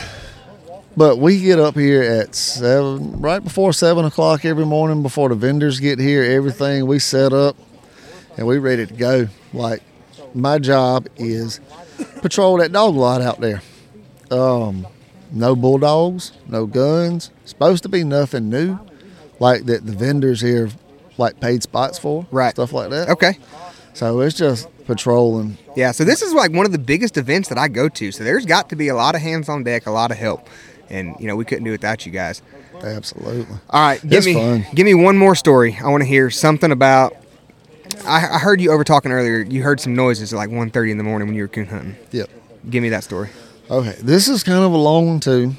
but we get up here at seven, right before seven o'clock every morning, before the vendors get here. Everything we set up, and we ready to go. Like my job is patrol that dog lot out there. Um, No bulldogs, no guns. Supposed to be nothing new, like that the vendors here like paid spots for, Right. Stuff like that. Okay. So it's just patrolling. Yeah, so this is like one of the biggest events that I go to. So there's got to be a lot of hands on deck, a lot of help. And you know, we couldn't do it without you guys. Absolutely. All right, give It's me fun. give me one more story. I want to hear something about I, I heard you over talking earlier. You heard some noises at like 1.30 in the morning when you were coon hunting. Yep. Give me that story. Okay, this is kind of a long one too,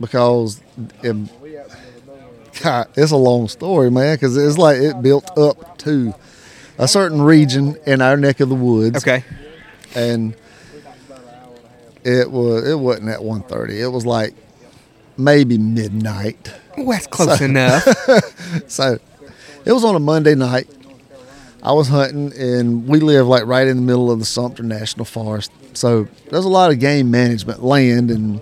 because it, God, it's a long story, man. Because it's like it built up to a certain region in our neck of the woods. Okay. and it was it wasn't at 1.30. It was like maybe midnight. Oh, that's close So- enough. so it was on a Monday night. I was hunting, and we live like right in the middle of the Sumter National Forest. So there's a lot of game management land, and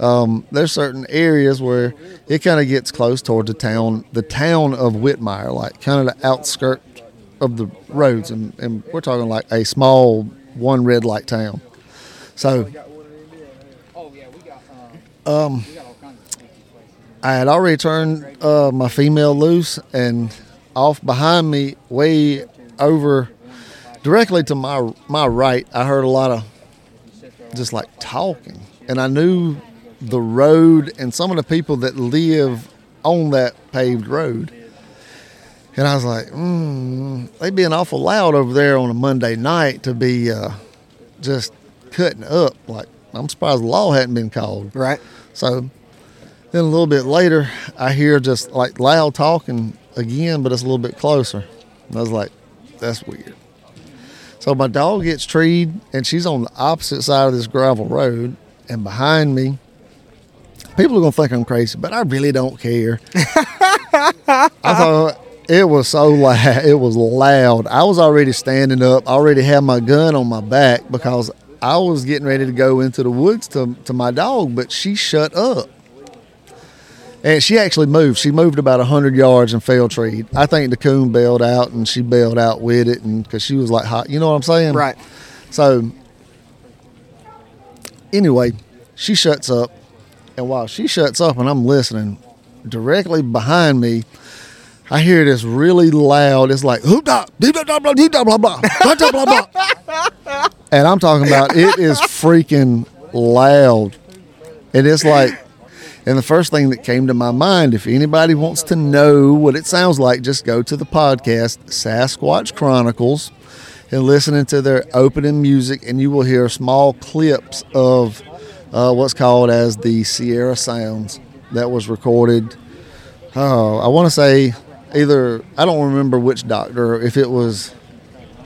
um, there's certain areas where it kind of gets close towards the town, the town of Whitmire, like kind of the outskirt of the roads, and, and we're talking like a small one red light town. So, um, I had already turned uh, my female loose, and off behind me, way over, directly to my my right, I heard a lot of just like talking, and I knew the road and some of the people that live on that paved road. And I was like, mm, they being awful loud over there on a Monday night to be uh, just cutting up. Like, I'm surprised the law hadn't been called. Right. So then a little bit later, I hear just like loud talking again, but it's a little bit closer. And I was like, that's weird. So my dog gets treed, and she's on the opposite side of this gravel road, and behind me, people are gonna think I'm crazy, but I really don't care. I thought it was so loud. It was loud. I was already standing up. I already had my gun on my back because I was getting ready to go into the woods to, to my dog, but she shut up. And she actually moved. She moved about 100 yards and fell tree. I think the coon bailed out and she bailed out with it and because she was like hot. You know what I'm saying? Right. So, anyway, she shuts up. And while she shuts up and I'm listening, directly behind me, I hear this really loud, it's like, hoop da, dee da da blah, blah blah, blah da blah blah. And I'm talking about it is freaking loud. And it's like, and the first thing that came to my mind, if anybody wants to know what it sounds like, just go to the podcast Sasquatch Chronicles and listen to their opening music, and you will hear small clips of uh, what's called as the Sierra Sounds that was recorded. Oh, I want to say either I don't remember which doctor, if it was,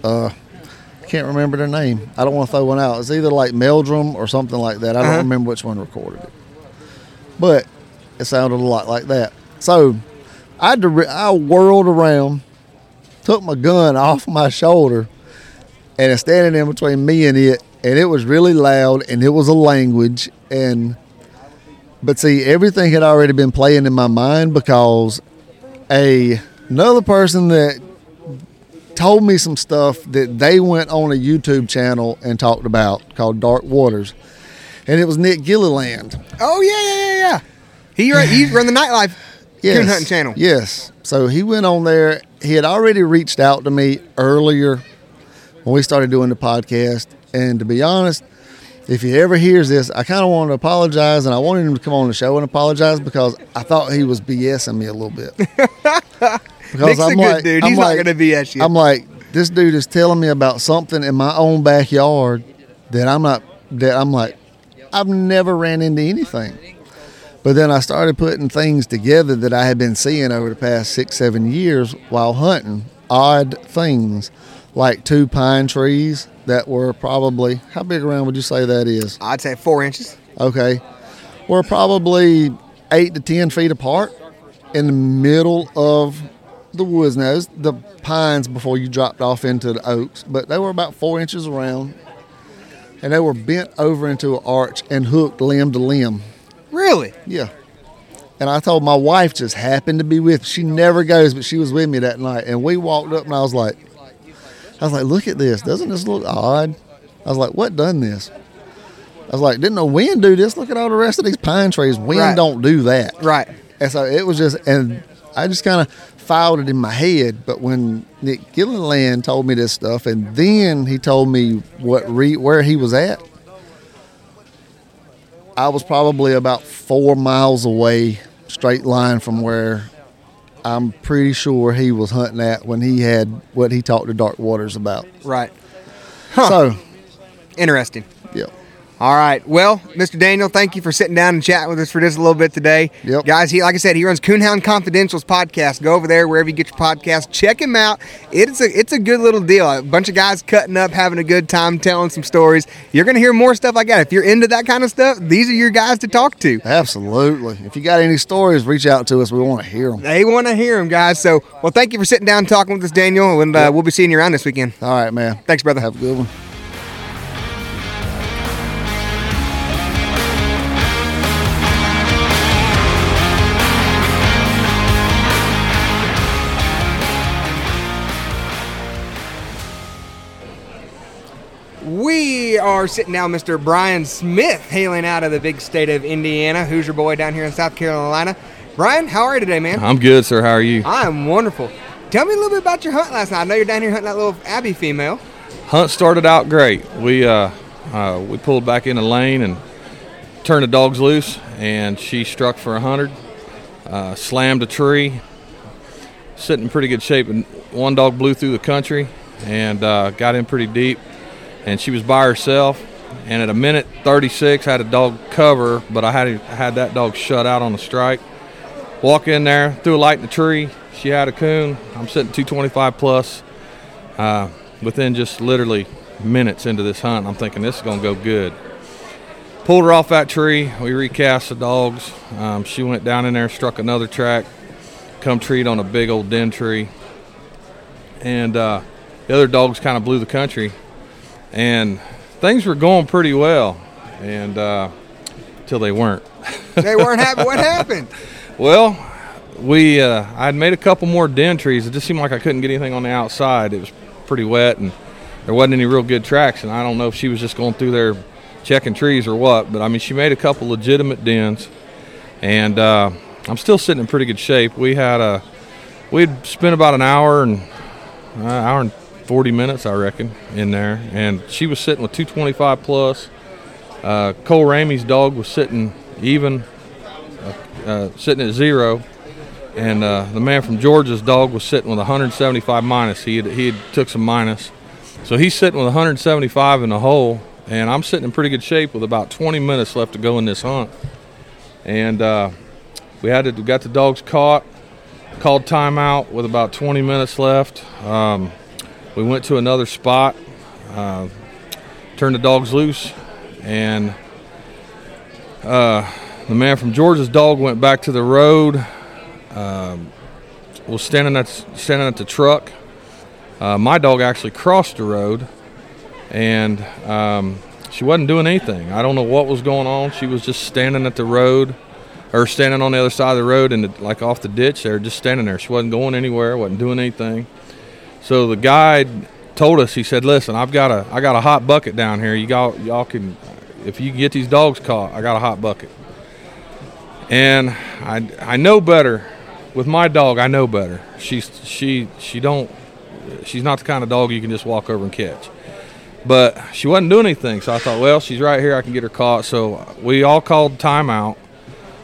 uh, I can't remember their name. I don't want to throw one out. It's either like Meldrum or something like that. I don't Uh-huh. remember which one recorded it but it sounded a lot like that. So I I whirled around, took my gun off my shoulder, and it's standing in between me and it, and it was really loud, and it was a language, and but see everything had already been playing in my mind because a another person that told me some stuff that they went on a YouTube channel and talked about called Dark Waters. And it was Nick Gilliland. Oh yeah, yeah, yeah, yeah. He run, he run the nightlife coon hunting channel. Yes. So he went on there. He had already reached out to me earlier when we started doing the podcast. And to be honest, if he ever hears this, I kind of want to apologize, and I wanted him to come on the show and apologize because I thought he was BSing me a little bit. Nick's a good dude. He's not gonna BS you. I'm like, this dude is telling me about something in my own backyard that I'm not. That I'm like, I've never ran into anything. But then I started putting things together that I had been seeing over the past six, seven years while hunting. Odd things, like two pine trees that were probably how big around would you say that is? I'd say four inches. Okay, were probably eight to ten feet apart in the middle of the woods. Now, the pines before you dropped off into the oaks, but they were about four inches around, and they were bent over into an arch and hooked limb to limb. Really? Yeah. And I told my wife just happened to be with. She never goes, but she was with me that night, and we walked up, and I was like, I was like, look at this. Doesn't this look odd? I was like, what done this? I was like, didn't the wind do this? Look at all the rest of these pine trees. Wind Right. don't do that. Right. And so it was just, and I just kind of filed it in my head. But when Nick Gilliland told me this stuff, and then he told me what re, where he was at, I was probably about four miles away, straight line from where I'm pretty sure he was hunting at when he had what he talked to Dark Waters about. Right. So, Interesting. All right. Well, Mr. Daniel, thank you for sitting down and chatting with us for just a little bit today. Yep. Guys, he like I said, he runs Coonhound Confidential's podcast. Go over there wherever you get your podcast. Check him out. It's a it's a good little deal. A bunch of guys cutting up, having a good time, telling some stories. You're gonna hear more stuff like that. If you're into that kind of stuff, these are your guys to talk to. Absolutely. If you got any stories, reach out to us. We want to hear them. They want to hear them, guys. So, well, thank you for sitting down and talking with us, Daniel, and uh, we'll be seeing you around this weekend. All right, man. Thanks, brother. Have a good one. We are sitting down, Mr. Brian Smith, hailing out of the big state of Indiana. Who's your boy down here in South Carolina? Brian, how are you today, man? I'm good, sir. How are you? I am wonderful. Tell me a little bit about your hunt last night. I know you're down here hunting that little Abby female. Hunt started out great. We uh, uh, we pulled back in the lane and turned the dogs loose, and she struck for a hundred, uh, slammed a tree, sitting in pretty good shape. And one dog blew through the country and uh, got in pretty deep, and she was by herself. And at a minute 36, I had a dog cover, but I had had that dog shut out on the strike. Walk in there, threw a light in the tree. She had a coon. I'm sitting 225 plus. Uh, within just literally minutes into this hunt, I'm thinking this is going to go good. Pulled her off that tree. We recast the dogs. Um, she went down in there, struck another track, come treat on a big old den tree. And uh, the other dogs kind of blew the country. And things were going pretty well. And uh, till they weren't. They weren't happy. What happened? Well, we uh, I had made a couple more den trees. It just seemed like I couldn't get anything on the outside. It was pretty wet and there wasn't any real good traction. I don't know if she was just going through there checking trees or what, but I mean she made a couple legitimate dens, and uh, I'm still sitting in pretty good shape. We had a we'd spent about an hour and uh, hour and 40 minutes, I reckon, in there, and she was sitting with 225 plus. Uh, Cole Ramey's dog was sitting even, uh, uh, sitting at zero, and uh, the man from Georgia's dog was sitting with 175 minus. He had, he had took some minus, so he's sitting with 175 in the hole, and I'm sitting in pretty good shape with about 20 minutes left to go in this hunt, and uh, we had to, we got the dogs caught, called timeout with about 20 minutes left. Um, we went to another spot, uh, turned the dogs loose, and uh, the man from Georgia's dog went back to the road. Um, was standing at standing at the truck. Uh, my dog actually crossed the road, and um, she wasn't doing anything. I don't know what was going on. She was just standing at the road, or standing on the other side of the road and like off the ditch there, just standing there. She wasn't going anywhere, wasn't doing anything. So the guide told us. He said, "Listen, I've got a I got a hot bucket down here. You got y'all can if you can get these dogs caught, I got a hot bucket." And I I know better with my dog. I know better. She's she she don't she's not the kind of dog you can just walk over and catch. But she wasn't doing anything, so I thought, well, she's right here. I can get her caught. So we all called timeout.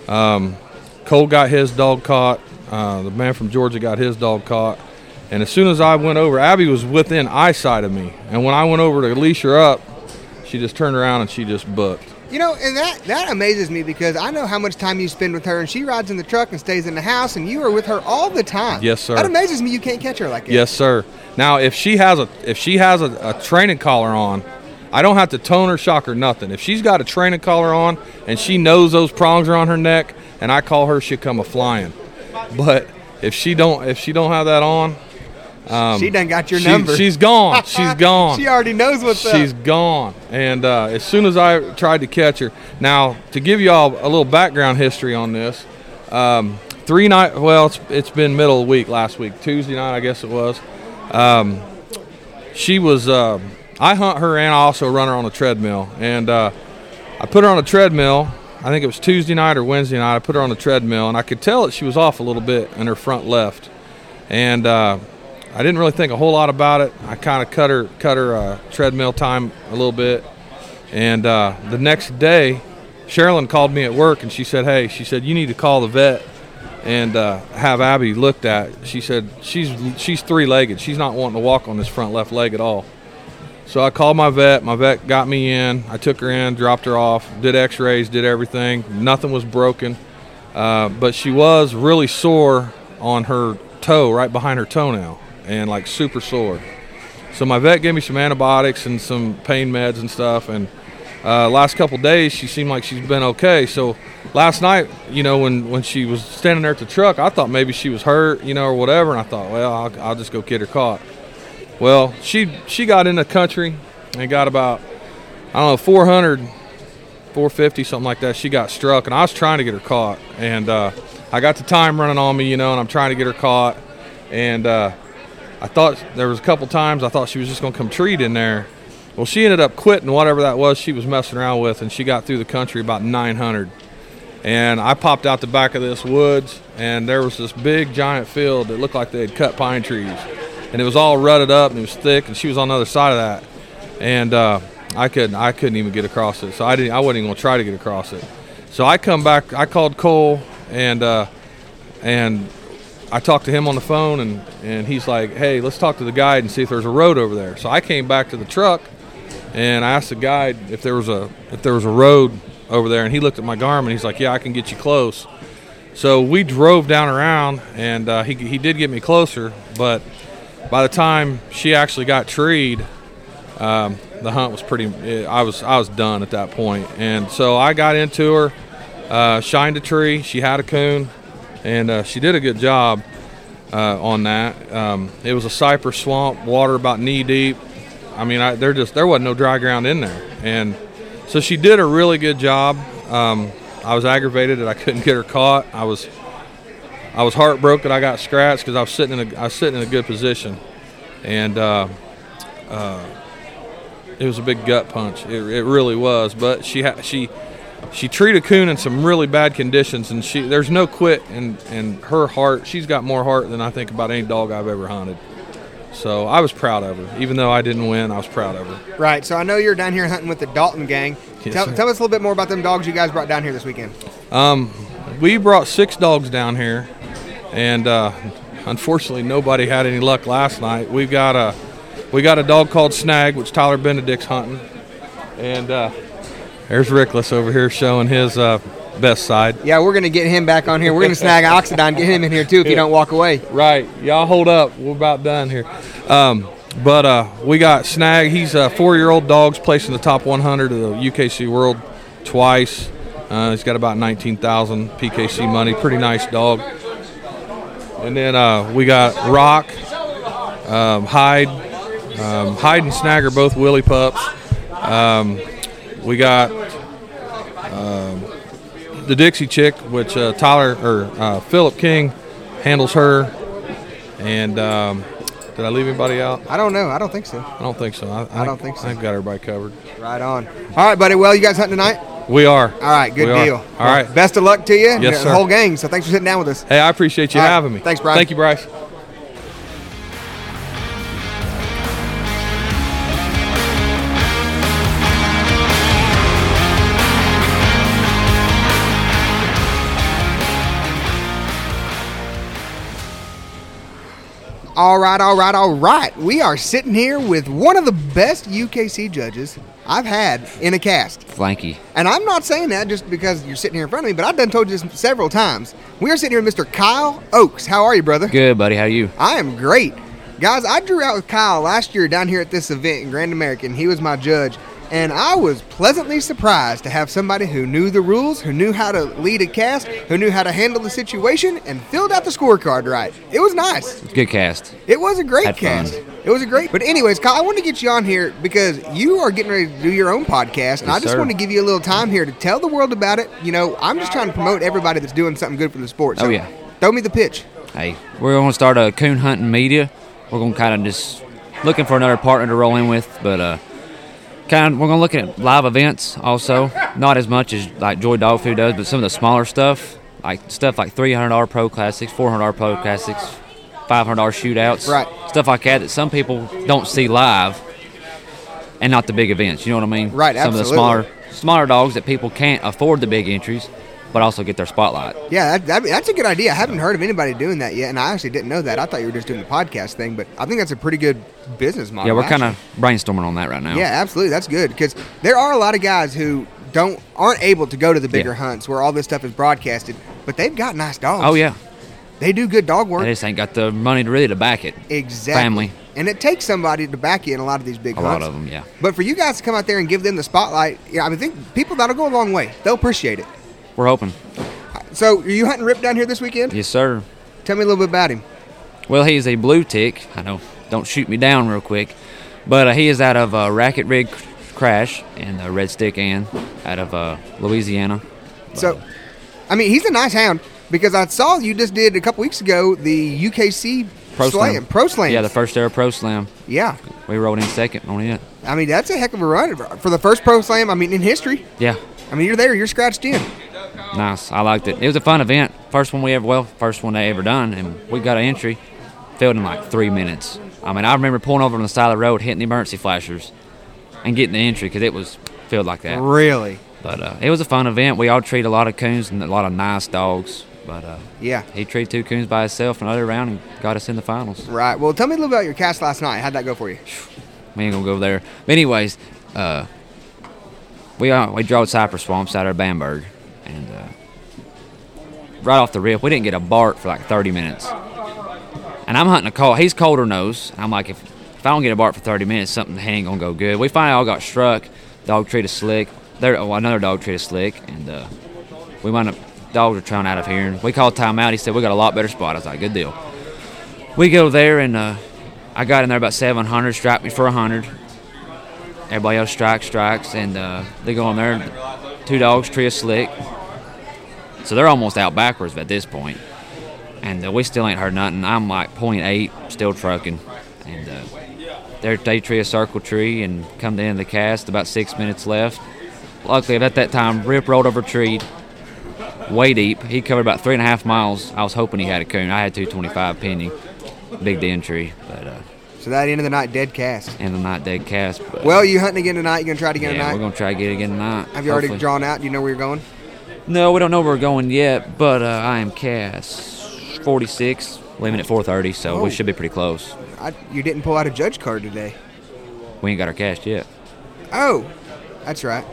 Um, Cole got his dog caught. Uh, the man from Georgia got his dog caught. And as soon as I went over, Abby was within eyesight of me. And when I went over to leash her up, she just turned around and she just booked. You know, and that that amazes me because I know how much time you spend with her, and she rides in the truck and stays in the house, and you are with her all the time. Yes, sir. That amazes me. You can't catch her like that. Yes, sir. Now, if she has a if she has a, a training collar on, I don't have to tone her, shock her, nothing. If she's got a training collar on and she knows those prongs are on her neck, and I call her, she'll come a flying. But if she don't if she don't have that on, um, She done got your she- number. She's gone. She's gone. She already knows what's up. She's gone. And uh, as soon as I tried to catch her, now to give you all a little background history on this, um, three night. Well, it's, it's been middle of the week last week, Tuesday night, I guess it was. Um, she was. Uh, I hunt her and I also run her on a treadmill, and uh, I put her on a treadmill. I think it was Tuesday night or Wednesday night. I put her on the treadmill, and I could tell that she was off a little bit in her front left. And uh, I didn't really think a whole lot about it. I kind of cut her cut her uh, treadmill time a little bit. And uh, the next day, Sherilyn called me at work, and she said, "Hey, she said you need to call the vet and uh, have Abby looked at." She said she's she's three legged. She's not wanting to walk on this front left leg at all. So I called my vet. My vet got me in. I took her in, dropped her off, did X-rays, did everything. Nothing was broken, uh, but she was really sore on her toe, right behind her toenail, and like super sore. So my vet gave me some antibiotics and some pain meds and stuff. And uh, last couple days, she seemed like she's been okay. So last night, you know, when when she was standing there at the truck, I thought maybe she was hurt, you know, or whatever. And I thought, well, I'll, I'll just go get her caught. Well, she she got in the country and got about I don't know 400, 450 something like that. She got struck, and I was trying to get her caught, and uh, I got the time running on me, you know, and I'm trying to get her caught, and uh, I thought there was a couple times I thought she was just going to come treat in there. Well, she ended up quitting whatever that was she was messing around with, and she got through the country about 900. And I popped out the back of this woods, and there was this big giant field that looked like they had cut pine trees and it was all rutted up and it was thick and she was on the other side of that and uh, I couldn't I couldn't even get across it so I didn't I wasn't even gonna try to get across it so I come back I called Cole and uh, and I talked to him on the phone and and he's like hey let's talk to the guide and see if there's a road over there so I came back to the truck and I asked the guide if there was a if there was a road over there and he looked at my Garmin he's like yeah I can get you close so we drove down around and uh, he, he did get me closer but by the time she actually got treed, um, the hunt was pretty. I was I was done at that point, and so I got into her, uh, shined a tree. She had a coon, and uh, she did a good job uh, on that. Um, it was a cypress swamp, water about knee deep. I mean, I, there just there wasn't no dry ground in there, and so she did a really good job. Um, I was aggravated that I couldn't get her caught. I was I was heartbroken. I got scratched because I was sitting in a I was sitting in a good position, and uh, uh, it was a big gut punch. It, it really was. But she ha- she she treated coon in some really bad conditions, and she there's no quit in in her heart. She's got more heart than I think about any dog I've ever hunted. So I was proud of her, even though I didn't win. I was proud of her. Right. So I know you're down here hunting with the Dalton gang. Yes, tell, tell us a little bit more about them dogs you guys brought down here this weekend. Um, we brought six dogs down here, and uh, unfortunately, nobody had any luck last night. We've got a we got a dog called Snag, which Tyler Benedict's hunting, and uh, there's Rickleffs over here showing his uh, best side. Yeah, we're gonna get him back on here. We're gonna snag Oxendine, get him in here too if you don't walk away. Right. Y'all hold up. We're about done here. Um, but uh, we got Snag. He's a four-year-old dog's placed in the top 100 of the UKC World twice. Uh, he's got about 19,000 PKC money. Pretty nice dog. And then uh, we got Rock, um, Hyde. Um, Hyde and Snag are both Willie pups. Um, we got um, the Dixie chick, which uh, Tyler or uh, Philip King handles her. And um, did I leave anybody out? I don't know. I don't think so. I don't think so. I, I don't think so. I've got everybody covered. Right on. All right, buddy. Well, you guys hunting tonight? We are. All right, good We are. deal. All right. Best of luck to you. and Yes, the whole gang. So thanks for sitting down with us. Hey, I appreciate you right. having me. Thanks, Bryce. Thank you, Bryce. All right, all right, all right. We are sitting here with one of the best UKC judges I've had in a cast. Flanky. And I'm not saying that just because you're sitting here in front of me, but I've done told you this several times. We are sitting here with Mr. Kyle Oakes. How are you, brother? Good, buddy. How are you? I am great. Guys, I drew out with Kyle last year down here at this event in Grand American. He was my judge. And I was pleasantly surprised to have somebody who knew the rules, who knew how to lead a cast, who knew how to handle the situation, and filled out the scorecard right. It was nice. Good cast. It was a great Had fun. cast. It was a great. But anyways, Kyle, I want to get you on here because you are getting ready to do your own podcast, and Yes, I just sir. want to give you a little time here to tell the world about it. You know, I'm just trying to promote everybody that's doing something good for the sport. So Oh, yeah. Throw me the pitch. Hey, we're going to start a coon hunting media. We're going to kind of just looking for another partner to roll in with, but uh, kind of, we're gonna look at live events also. Not as much as like Joy Dog Food does, but some of the smaller stuff, like stuff like three hundred dollar pro classics, four hundred dollar pro classics, five hundred dollar shootouts, Right. Stuff like that that some people don't see live, and not the big events. You know what I mean? Right, Some of the smaller smaller dogs that people can't afford the big entries, but also get their spotlight. Yeah, that, that, that's a good idea. I haven't heard of anybody doing that yet, and I actually didn't know that. I thought you were just doing the podcast thing, but I think that's a pretty good business model. yeah, we're kind of brainstorming on that right now. Yeah, absolutely. That's good because there are a lot of guys who don't aren't able to go to the bigger Yeah. hunts where all this stuff is broadcasted, but they've got nice dogs. Oh yeah. they do good dog work. They just ain't got the money to really to back it. Exactly. Family. And it takes somebody to back you in a lot of these big hunts. A hunts. lot of them, yeah. But for you guys to come out there and give them the spotlight, yeah, I mean, think people that'll go a long way. They'll appreciate it. We're hoping. So, are you hunting Rip down here this weekend? Yes, sir. Tell me a little bit about him. Well, he's a blue tick. I know. Don't shoot me down real quick, but uh, he is out of uh, Racket Rig Crash and uh, Red Stick Ann out of uh, Louisiana. So, I mean, he's a nice hound because I saw you just did a couple weeks ago the UKC Pro Slam. Pro Slam. Yeah, the first ever Pro Slam. Yeah. We rolled in second on it. I mean, that's a heck of a run for the first Pro Slam. I mean, in history. Yeah, I mean, you're there. You're scratched in. Nice. I liked it. It was a fun event. First one we ever, well, first one they ever done, and we got an entry. Filled in like three minutes. I mean, I remember pulling over on the side of the road, hitting the emergency flashers, and getting the entry because it was filled like that. Really? But uh, it was a fun event. We all treat a lot of coons and a lot of nice dogs. But uh, Yeah. he treated two coons by himself and another round and got us in the finals. Right. Well, tell me a little about your cast last night. How'd that go for you? We ain't gonna go there. But anyways, uh, we uh, we drove Cypress Swamps out of Bamberg, and uh, right off the rip, we didn't get a bark for like 30 minutes. And I'm hunting a call. He's colder nose. I'm like, if, if I don't get a bark for 30 minutes, something ain't gonna go good. We finally all got struck. Dog treated slick. There, oh, another dog treated slick, and uh, we wound up. Dogs were trying out of here, and we called timeout. He said we got a lot better spot. I was like, good deal. We go there, and uh, I got in there about 700. Strapped me for 100. Everybody else strikes, strikes, and uh, they go in there. Two dogs, of slick. So they're almost out backwards at this point. And uh, we still ain't heard nothing. I'm like .8, still trucking. And uh, they're, they tree a circle tree and come to the end the cast, about six minutes left. Luckily, at that time, Rip rolled over tree way deep. He covered about three and a half miles. I was hoping he had a coon. I had 225 pending. Big den tree, but uh, So that end of the night, dead cast. and the night dead cast. Well, you hunting again tonight? You gonna try to get it again yeah, we're gonna try to get it again tonight. Have you already drawn out? Do you know where you're going? No, we don't know where we're going yet, but uh, I am cast 46, leaving at 4:30, so Oh. we should be pretty close. I, you didn't pull out a judge card today. We ain't got our cast yet. Oh, that's right.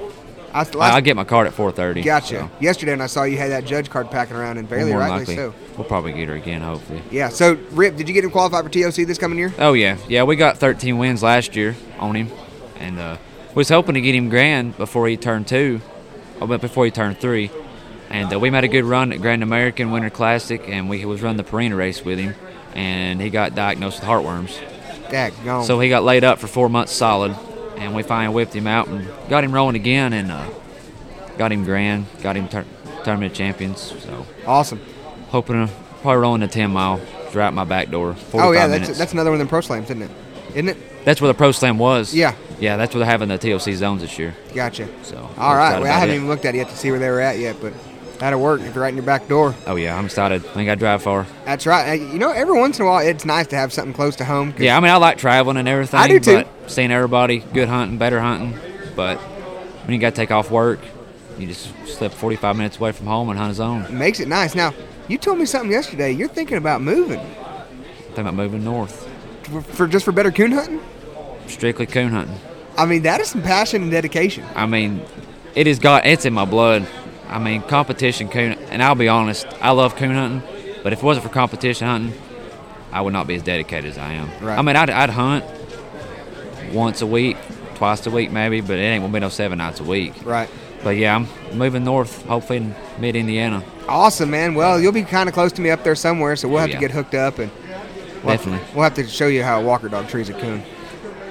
I, I, I get my card at 4:30. Gotcha. so Yesterday, and I saw you had that judge card packing around, and more rightly likely, so. We'll probably get her again, hopefully. Yeah. So, Rip, did you get him qualified for TOC this coming year? Oh yeah, yeah. We got 13 wins last year on him, and uh, was hoping to get him grand before he turned two, but before he turned three. And uh, we made a good run at Grand American Winter Classic, and we was running the Purina race with him, and he got diagnosed with heartworms. Daggone. So he got laid up for four months solid, and we finally whipped him out and got him rolling again, and uh, got him grand, got him tur- tournament champions. So Awesome. hoping to probably rolling a 10 mile right out my back door. Oh yeah, that's minutes. that's another one than pro slams, isn't it? Isn't it? That's where the Pro Slam was. Yeah. Yeah, that's where they're having the TOC zones this year. Gotcha. So. All right. Well, I haven't it. even looked at it yet to see where they were at yet, but that'll work if you're right in your back door. Oh yeah, I'm excited. I think I drive far. That's right. You know, every once in a while, it's nice to have something close to home. Yeah, I mean I like traveling and everything. I do too. But seeing everybody, good hunting, better hunting. But when you got to take off work, you just slip 45 minutes away from home and hunt a zone. makes it nice. Now, you told me something yesterday. You're thinking about moving Think about moving north, for, for just for better coon hunting. strictly coon hunting. I mean, that is some passion and dedication. I mean, it is got it's in my blood. I mean, competition coon, and I'll be honest, I love coon hunting, but if it wasn't for competition hunting, I would not be as dedicated as I am. Right. I mean, I'd, I'd hunt once a week, twice a week maybe, but it ain't gonna be no seven nights a week. Right. But yeah, I'm moving north, hopefully in mid Indiana. Awesome, man. Well, you'll be kind of close to me up there somewhere, so we'll Oh, have yeah. to get hooked up and we'll have- Definitely. we'll have to show you how a Walker dog trees a coon.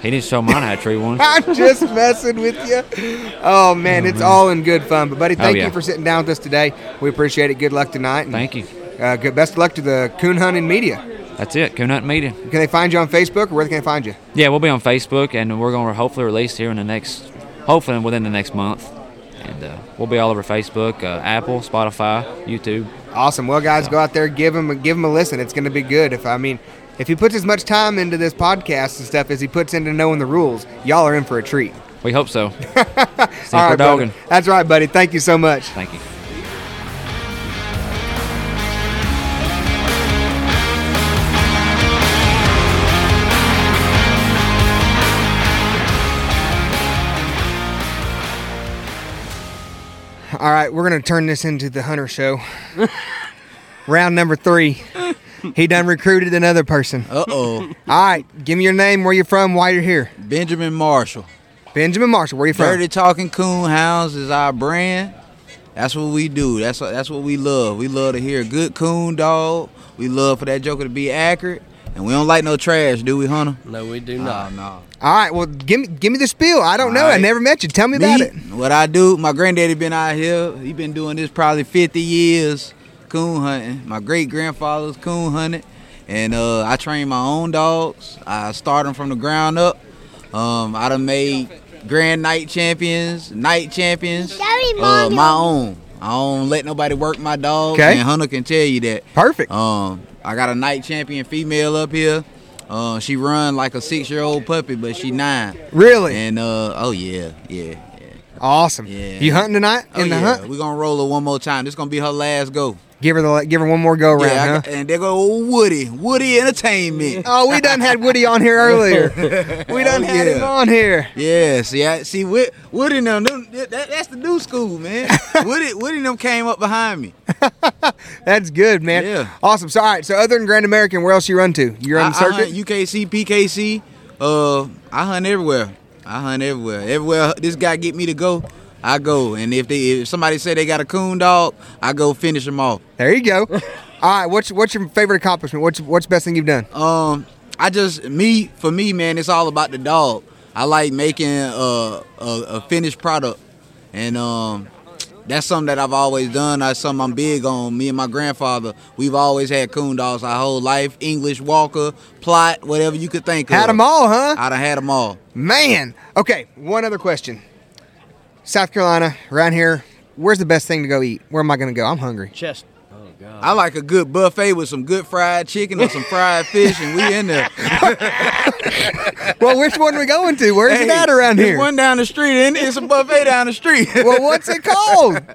He didn't show mine how to tree one. I'm just messing with you. Oh man, it's all in good fun. But buddy, Oh, thank yeah. you for sitting down with us today. We appreciate it. Good luck tonight. and, Thank you. Uh, good best of luck to the coon hunting media. that's it. Coon hunting media. Can they find you on Facebook or where can they find you? Yeah, we'll be on Facebook, and we're going to hopefully release here in the next, hopefully within the next month. And uh, we'll be all over Facebook, uh, Apple, Spotify, YouTube. Awesome. Well, guys, go out there, give him, give him a listen. It's going to be good. If I mean, if he puts as much time into this podcast and stuff as he puts into knowing the rules, y'all are in for a treat. We hope so. All buddy. dogging. That's right, buddy. Thank you so much. Thank you. All right, we're gonna turn this into the Hunter Show. Round number three. He done recruited another person. Uh oh. All right, give me your name, where you from, why you're here. Benjamin Marshall. Benjamin Marshall, where you from? Dirty Talking Coon Hounds is our brand. That's what we do. That's what that's what we love. We love to hear a good coon dog. We love for that joker to be accurate. And we don't like no trash, do we, Hunter? No, we do not. no. All right, well, give me give me the spiel. I don't know. I never met you. Tell me, about it. What I do, my granddaddy been out here. He been doing this probably 50 years, coon hunting. My great grandfather's coon hunting, and uh, I train my own dogs. I start them from the ground up. Um, I done made grand night champions, night champions. Uh, my own. I don't let nobody work my dogs. Okay. And Hunter can tell you that. Perfect. Um, I got a night champion female up here. Uh, she run like a six year old puppy, but she nine. Really? And uh, oh yeah, yeah, yeah. Awesome. Yeah. You hunting tonight Oh in the yeah, hunt? We're gonna roll her one more time. This gonna be her last go. Give her the give her one more go round, yeah, huh? and there go old Woody, Woody Entertainment. Oh, we done had Woody on here earlier. We done Oh, had him on here. Yeah, see, I see Woody, Woody them, them- that, that's the new school, man. Woody, Woody them came up behind me. That's good, man. Yeah. Awesome. So, all right. So, other than Grand American, where else you run to? You're on the I circuit. UKC, PKC. Uh, I hunt everywhere. I hunt everywhere. Everywhere this guy get me to go, I go. And if they if somebody say they got a coon dog, I go finish them off. There you go. all right. What's what's your favorite accomplishment? What's what's best thing you've done? Um, I just me for me, man. It's all about the dog. I like making a a, a finished product, and um, that's something that I've always done. That's something I'm big on. Me and my grandfather, we've always had coon dogs our whole life. English Walker, Plott, whatever you could think of. Had them all, huh? I done had them all. Man. Okay. One other question. South Carolina, around here. Where's the best thing to go eat? Where am I going to go? I'm hungry. Chest. I like a good buffet with some good fried chicken or some fried fish, and we in there. well, which one are we going to? Where's it Hey, at around here? one down the street, and it's a buffet down the street. well, what's it called?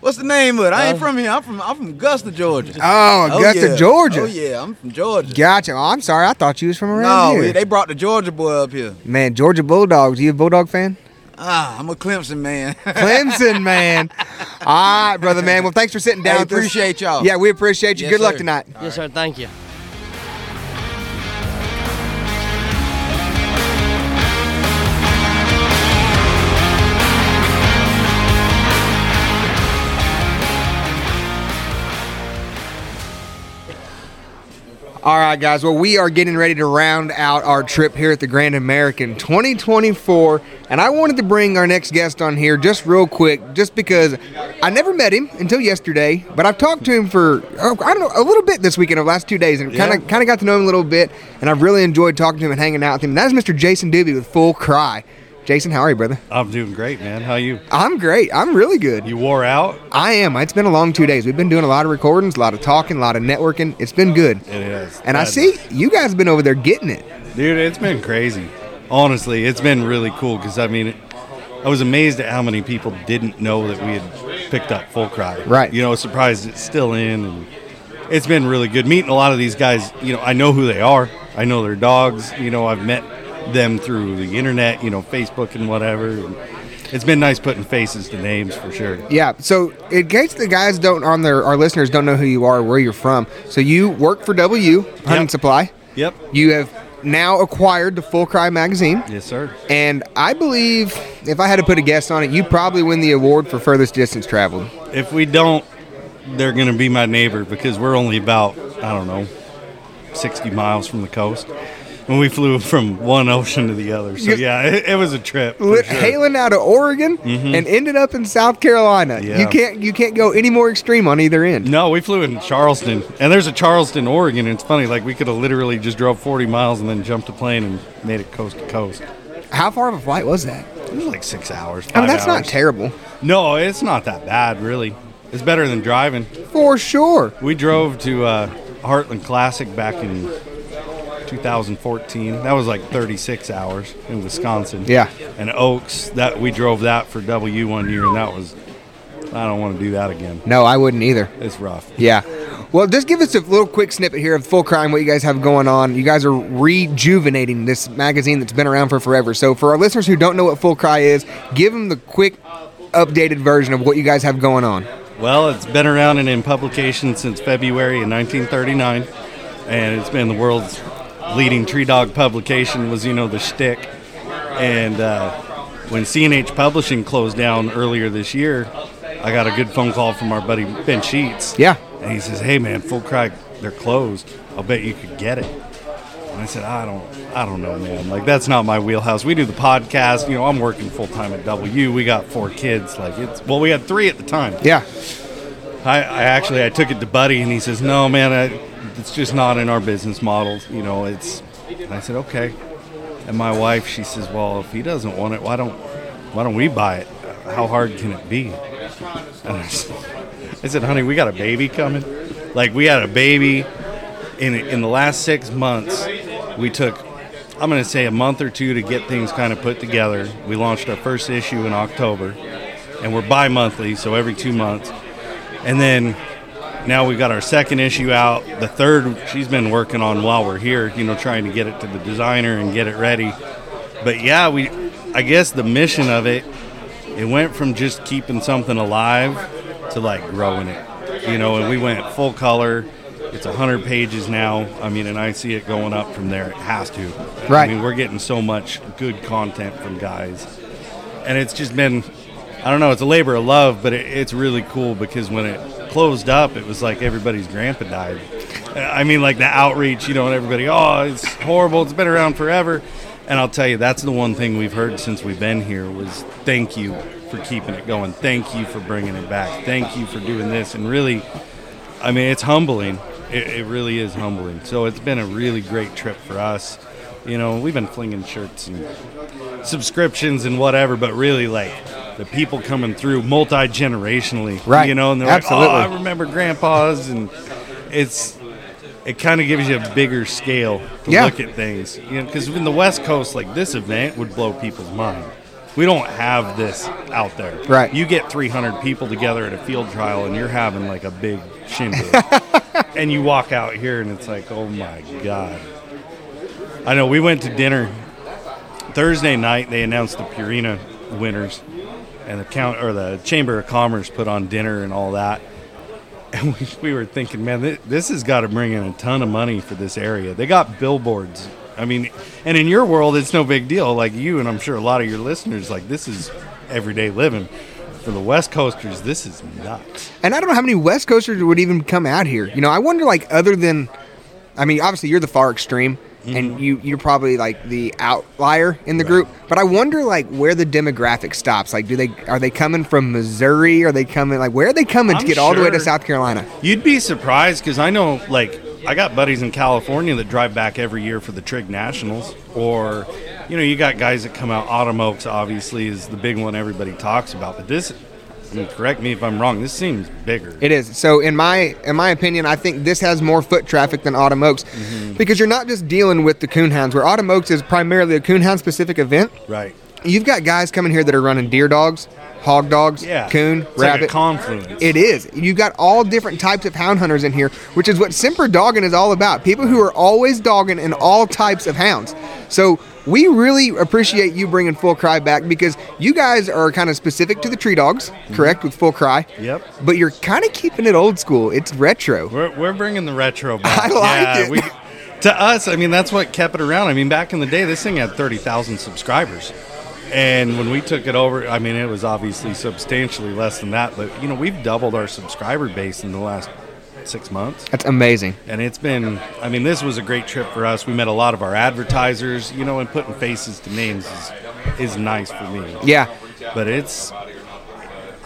What's the name of it? I ain't uh, from here. I'm from I'm from Augusta, Georgia. Oh, oh, Augusta, yeah. Georgia. Oh yeah, I'm from Georgia. Gotcha. Oh, I'm sorry. I thought you was from around No, here. we- they brought the Georgia boy up here. Man, Georgia Bulldogs. You a Bulldog fan? Ah, I'm a Clemson man. Clemson, man. All right, brother, man. Well, thanks for sitting down Hey, appreciate y'all. Yeah, we appreciate you. Yes, Good luck sir. tonight. Yes, sir. Thank you. All right, guys. Well, we are getting ready to round out our trip here at the Grand American 2024. And I wanted to bring our next guest on here just real quick, just because I never met him until yesterday, but I've talked to him for, oh, I don't know, a little bit this weekend, the last two days, and kind of kind of got to know him a little bit. And I've really enjoyed talking to him and hanging out with him. And that is Mr. Jason Duby with Full Cry. Jason, how are you, brother? I'm doing great, man. How are you? I'm great. I'm really good. You wore out? I am. It's been a long two days. We've been doing a lot of recordings, a lot of talking, a lot of networking. It's been good. It is. And I see you guys have been over there getting it. Dude, it's been crazy. Honestly, it's been really cool because I mean, I was amazed at how many people didn't know that we had picked up Full Cry. Right. You know, surprised it's still in, and it's been really good meeting a lot of these guys. You know, I know who they are. I know their dogs. You know, I've met them through the internet. You know, Facebook and whatever. And it's been nice putting faces to names for sure. Yeah. So in case the guys don't on their our listeners don't know who you are, or where you're from. So you work for W Hunting Supply. Yep. You have now acquired the Full Cry magazine. Yes, sir. And I believe if I had to put a guess on it, you probably win the award for furthest distance traveled. If we don't, they're going to be my neighbor because we're only about, I don't know, 60 miles from the coast. When we flew from one ocean to the other. So yeah, it, it was a trip. sure. hailing out of Oregon Mhm. and ended up in South Carolina. Yeah. You can't you can't go any more extreme on either end. No, we flew in Charleston, and there's a Charleston, Oregon. And it's funny, like we could have literally just drove 40 miles and then jumped a plane and made it coast to coast. How far of a flight was that? It was like six hours. I mean, that's not terrible. No, it's not that bad, really. It's better than driving. For sure. We drove to uh, Heartland Classic back in 2014. That was like 36 hours in Wisconsin. Yeah. And Oaks, that we drove that for W one year, and that was. I don't want to do that again. No, I wouldn't either. It's rough. Yeah. Well, just give us a little quick snippet here of Full Cry, what you guys have going on. You guys are rejuvenating this magazine that's been around for forever. So, for our listeners who don't know what Full Cry is, give them the quick, updated version of what you guys have going on. Well, it's been around and in publication since February in 1939, and it's been the world's leading tree dog publication. Was you know the shtick, and uh, when CNH Publishing closed down earlier this year, I got a good phone call from our buddy Ben Sheets. Yeah, and he says, "Hey man, Full Cry, they're closed. I'll bet you could get it." And I said, "I don't, I don't know, man. Like that's not my wheelhouse. We do the podcast. You know, I'm working full time at W. We got four kids. Like it's well, we had three at the time. Yeah. I, I actually I took it to Buddy, and he says, "No, man, I, it's just not in our business model. You know, it's." And I said, "Okay." And my wife, she says, "Well, if he doesn't want it, why don't why don't we buy it? How hard can it be?" I said, I said, "Honey, we got a baby coming. Like we had a baby in in the last six months. We took." I'm going to say a month or two to get things kind of put together. We launched our first issue in October, and we're bi monthly, so every two months. And then now we've got our second issue out. The third she's been working on while we're here, you know, trying to get it to the designer and get it ready. But yeah, we I guess the mission of it it went from just keeping something alive to like growing it. You know, and we went full color. It's 100 pages now. I mean, and I see it going up from there. It has to. Right. I mean, we're getting so much good content from guys. And it's just been I don't know, it's a labor of love, but it, it's really cool because when it closed up, it was like everybody's grandpa died. I mean, like the outreach, you know, and everybody, oh, it's horrible, it's been around forever. And I'll tell you, that's the one thing we've heard since we've been here was thank you for keeping it going. Thank you for bringing it back. Thank you for doing this. And really, I mean, it's humbling. It, it really is humbling. So it's been a really great trip for us. You know, we've been flinging shirts and subscriptions and whatever, but really, like, the people coming through multi generationally, Right. You know, and they're Absolutely. like, "Oh, I remember grandpas," and it's it kind of gives you a bigger scale to Yeah. look at things. You know, because in the West Coast, like this event would blow people's mind. We don't have this out there. Right. You get 300 people together at a field trial, and you're having like a big shindig, and you walk out here, and it's like, oh my god. I know. We went to dinner Thursday night. They announced the Purina winners, and the count or the Chamber of Commerce put on dinner and all that. And we, we were thinking, man, this, this has got to bring in a ton of money for this area. They got billboards. I mean, and in your world, it's no big deal. Like you, and I'm sure a lot of your listeners, like this is everyday living. For the West Coasters, this is nuts. And I don't know how many West Coasters would even come out here. You know, I wonder, like, other than, I mean, obviously you're the far extreme, Mm-hmm. and you you're probably like the outlier in the group. But I wonder, like, where the demographic stops. Like, do they are they coming from Missouri? Are they coming like where are they coming to I'm get all the way to. South Carolina? You'd be surprised because I know, like, I got buddies in California that drive back every year for the Trigg Nationals, or, you know, you got guys that come out. Autumn Oaks, obviously, is the big one everybody talks about. But this, correct me if I'm wrong, this seems bigger. It is. So in my in my opinion, I think this has more foot traffic than Autumn Oaks Mm-hmm. because you're not just dealing with the coonhounds. Where Autumn Oaks is primarily a coonhound specific event. Right. You've got guys coming here that are running deer dogs, hog dogs, Yeah. coon, It's like a rabbit. confluence. It is. You've got all different types of hound hunters in here, which is what Semper Dogging is all about. People who are always dogging in all types of hounds. So we really appreciate you bringing Full Cry back because you guys are kind of specific to the tree dogs, mm-hmm. correct, with Full Cry. Yep. But you're kind of keeping it old school. It's retro. We're, we're bringing the retro back. I like yeah, it. We, to us, I mean, that's what kept it around. I mean, back in the day, this thing had 30,000 subscribers. And when we took it over, I mean, it was obviously substantially less than that. But, you know, we've doubled our subscriber base in the last six months. That's amazing. And it's been, I mean, this was a great trip for us. We met a lot of our advertisers, you know, and putting faces to names is, is nice for me. Yeah. But it's,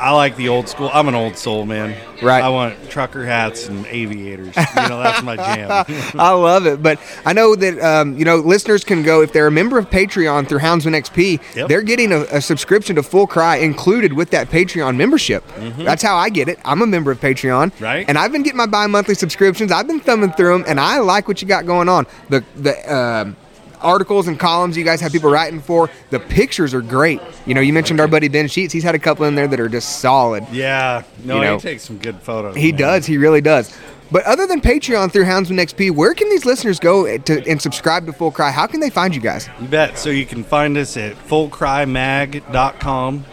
I like the old school. I'm an old soul, man. Right. I want trucker hats and aviators. You know, that's my jam. I love it. But I know that um, you know listeners can go if they're a member of Patreon through Houndsman XP. Yep. They're getting a, a subscription to Full Cry included with that Patreon membership. Mhm. That's how I get it. I'm a member of Patreon, Right. And I've been getting my bi-monthly subscriptions. I've been thumbing through them, and I like what you got going on. The the um, articles and columns you guys have people writing for. The pictures are great. You know, you mentioned our buddy Ben Sheets. He's had a couple in there that are just solid. Yeah. No, You know, he takes some good photos. He man. does. He really does. But other than Patreon through Houndsman XP, where can these listeners go eh, to and subscribe to Full Cry? How can they find you guys? You bet. So you can find us at fullcrymag.com.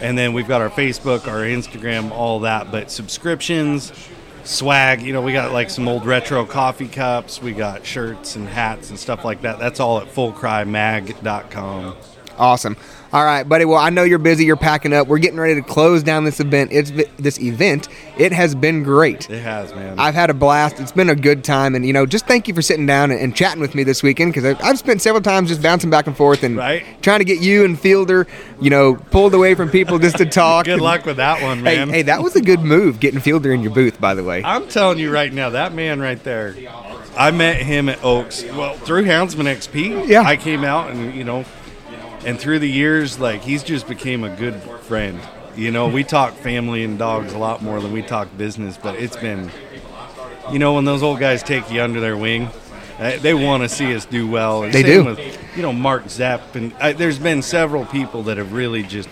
And then we've got our Facebook, our Instagram, all that. But subscriptions, swag, you know, we got like some old retro coffee cups. We got shirts and hats and stuff like that. That's all at fullcrymag.com. Awesome. All right, buddy. Well, I know you're busy. You're packing up. We're getting ready to close down this event. It's this event. It has been great. It has, man. I've had a blast. It's been a good time, and you know, just thank you for sitting down and, and chatting with me this weekend because I've spent several times just bouncing back and forth and trying to get you and Fielder, you know, pulled away from people just to talk. Good And- luck with that one, Hey, man. hey, that was a good move getting Fielder in your booth, by the way. I'm telling you right now, that man right there, I met him at Oaks. Well, through Houndsman XP. Yeah. I came out and, you know, and through the years, like, he's just became a good friend. You know, we talk family and dogs a lot more than we talk business, but it's been, you know, when those old guys take you under their wing, uh, they want to see us do well. And They do. With, you know, Mark Zepp. And uh, there's been several people that have really just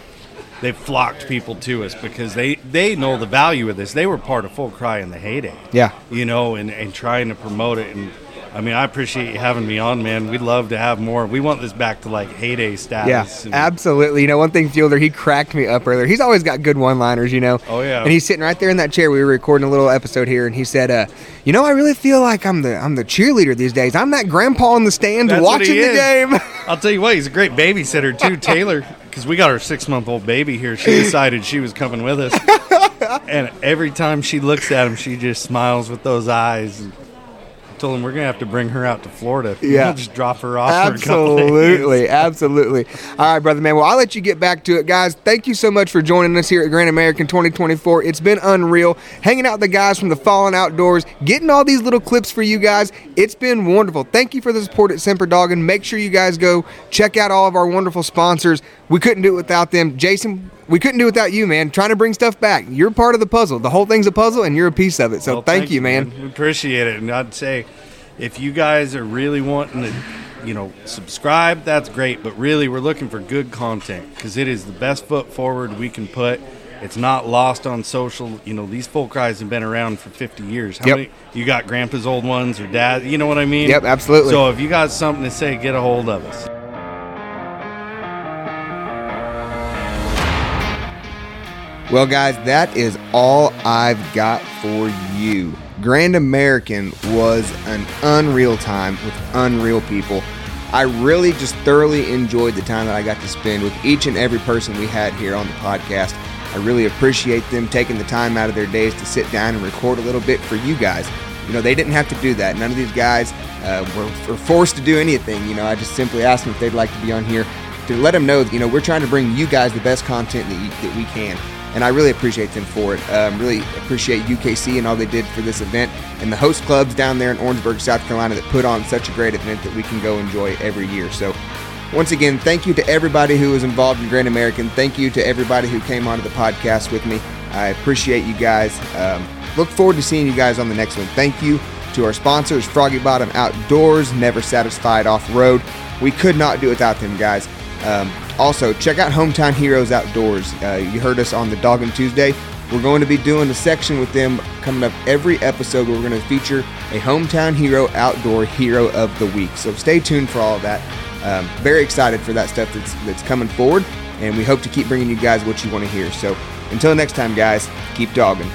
they've flocked people to us because they they know the value of this. They were part of Full Cry in the heyday. Yeah. You know, and, and trying to promote it and I mean, I appreciate you having me on, man. We'd love to have more. We want this back to like heyday Yeah, status. and- absolutely. You know, one thing Fielder, he cracked me up earlier. He's always got good one-liners, you know. Oh, yeah. And he's sitting right there in that chair. We were recording a little episode here, and he said, uh, "You know, I really feel like I'm the I'm the cheerleader these days. I'm that grandpa in the stands That's watching the game." I'll tell you what, he's a great babysitter too, Taylor. Because we got our six month old baby here. She decided she was coming with us. and every time she looks at him, she just smiles with those eyes. And told him we're to have to bring her out to Florida. Yeah. We'll just drop her off for a. Absolutely, absolutely. All right, brother man. Well, I'll let you get back to it, guys. Thank you so much for joining us here at Grand American 2024. It's been unreal hanging out with the guys from the Fallen Outdoors, getting all these little clips for you guys. It's been wonderful. Thank you for the support at Semper Dog, and make sure you guys go check out all of our wonderful sponsors. We couldn't do it without them, Jason. We couldn't do it without you, man. Trying to bring stuff back. You're part of the puzzle. The whole thing's a puzzle, and you're a piece of it. So Well, thank, you, man. We appreciate it. And I'd say if you guys are really wanting to, you know, subscribe, that's great. But really, we're looking for good content because it is the best foot forward we can put. It's not lost on social. You know, these full cries have been around for 50 years. How Yep. many? You got grandpa's old ones or dad? You know what I mean? Yep, absolutely. So if you got something to say, get a hold of us. Well, guys, that is all I've got for you. Grand American was an unreal time with unreal people. I really just thoroughly enjoyed the time that I got to spend with each and every person we had here on the podcast. I really appreciate them taking the time out of their days to sit down and record a little bit for you guys. You know, they didn't have to do that. None of these guys uh, were, were forced to do anything. You know, I just simply asked them if they'd like to be on here to let them know that, you know, we're trying to bring you guys the best content that, you, that we can and I really appreciate them for it. Um, really appreciate UKC and all they did for this event, and the host clubs down there in Orangeburg, South Carolina, that put on such a great event that we can go enjoy every year. So, once again, thank you to everybody who was involved in Grand American. Thank you to everybody who came onto the podcast with me. I appreciate you guys. Um, look forward to seeing you guys on the next one. Thank you to our sponsors, Froggy Bottom Outdoors, Never Satisfied Off Road. We could not do it without them, guys. Um, also, check out Hometown Heroes Outdoors. Uh, you heard us on the Dog and Tuesday. We're going to be doing a section with them coming up every episode we're going to feature a Hometown Hero Outdoor Hero of the Week. So stay tuned for all of that. Um, very excited for that stuff that's, that's coming forward, and we hope to keep bringing you guys what you want to hear. So until next time, guys, keep dogging.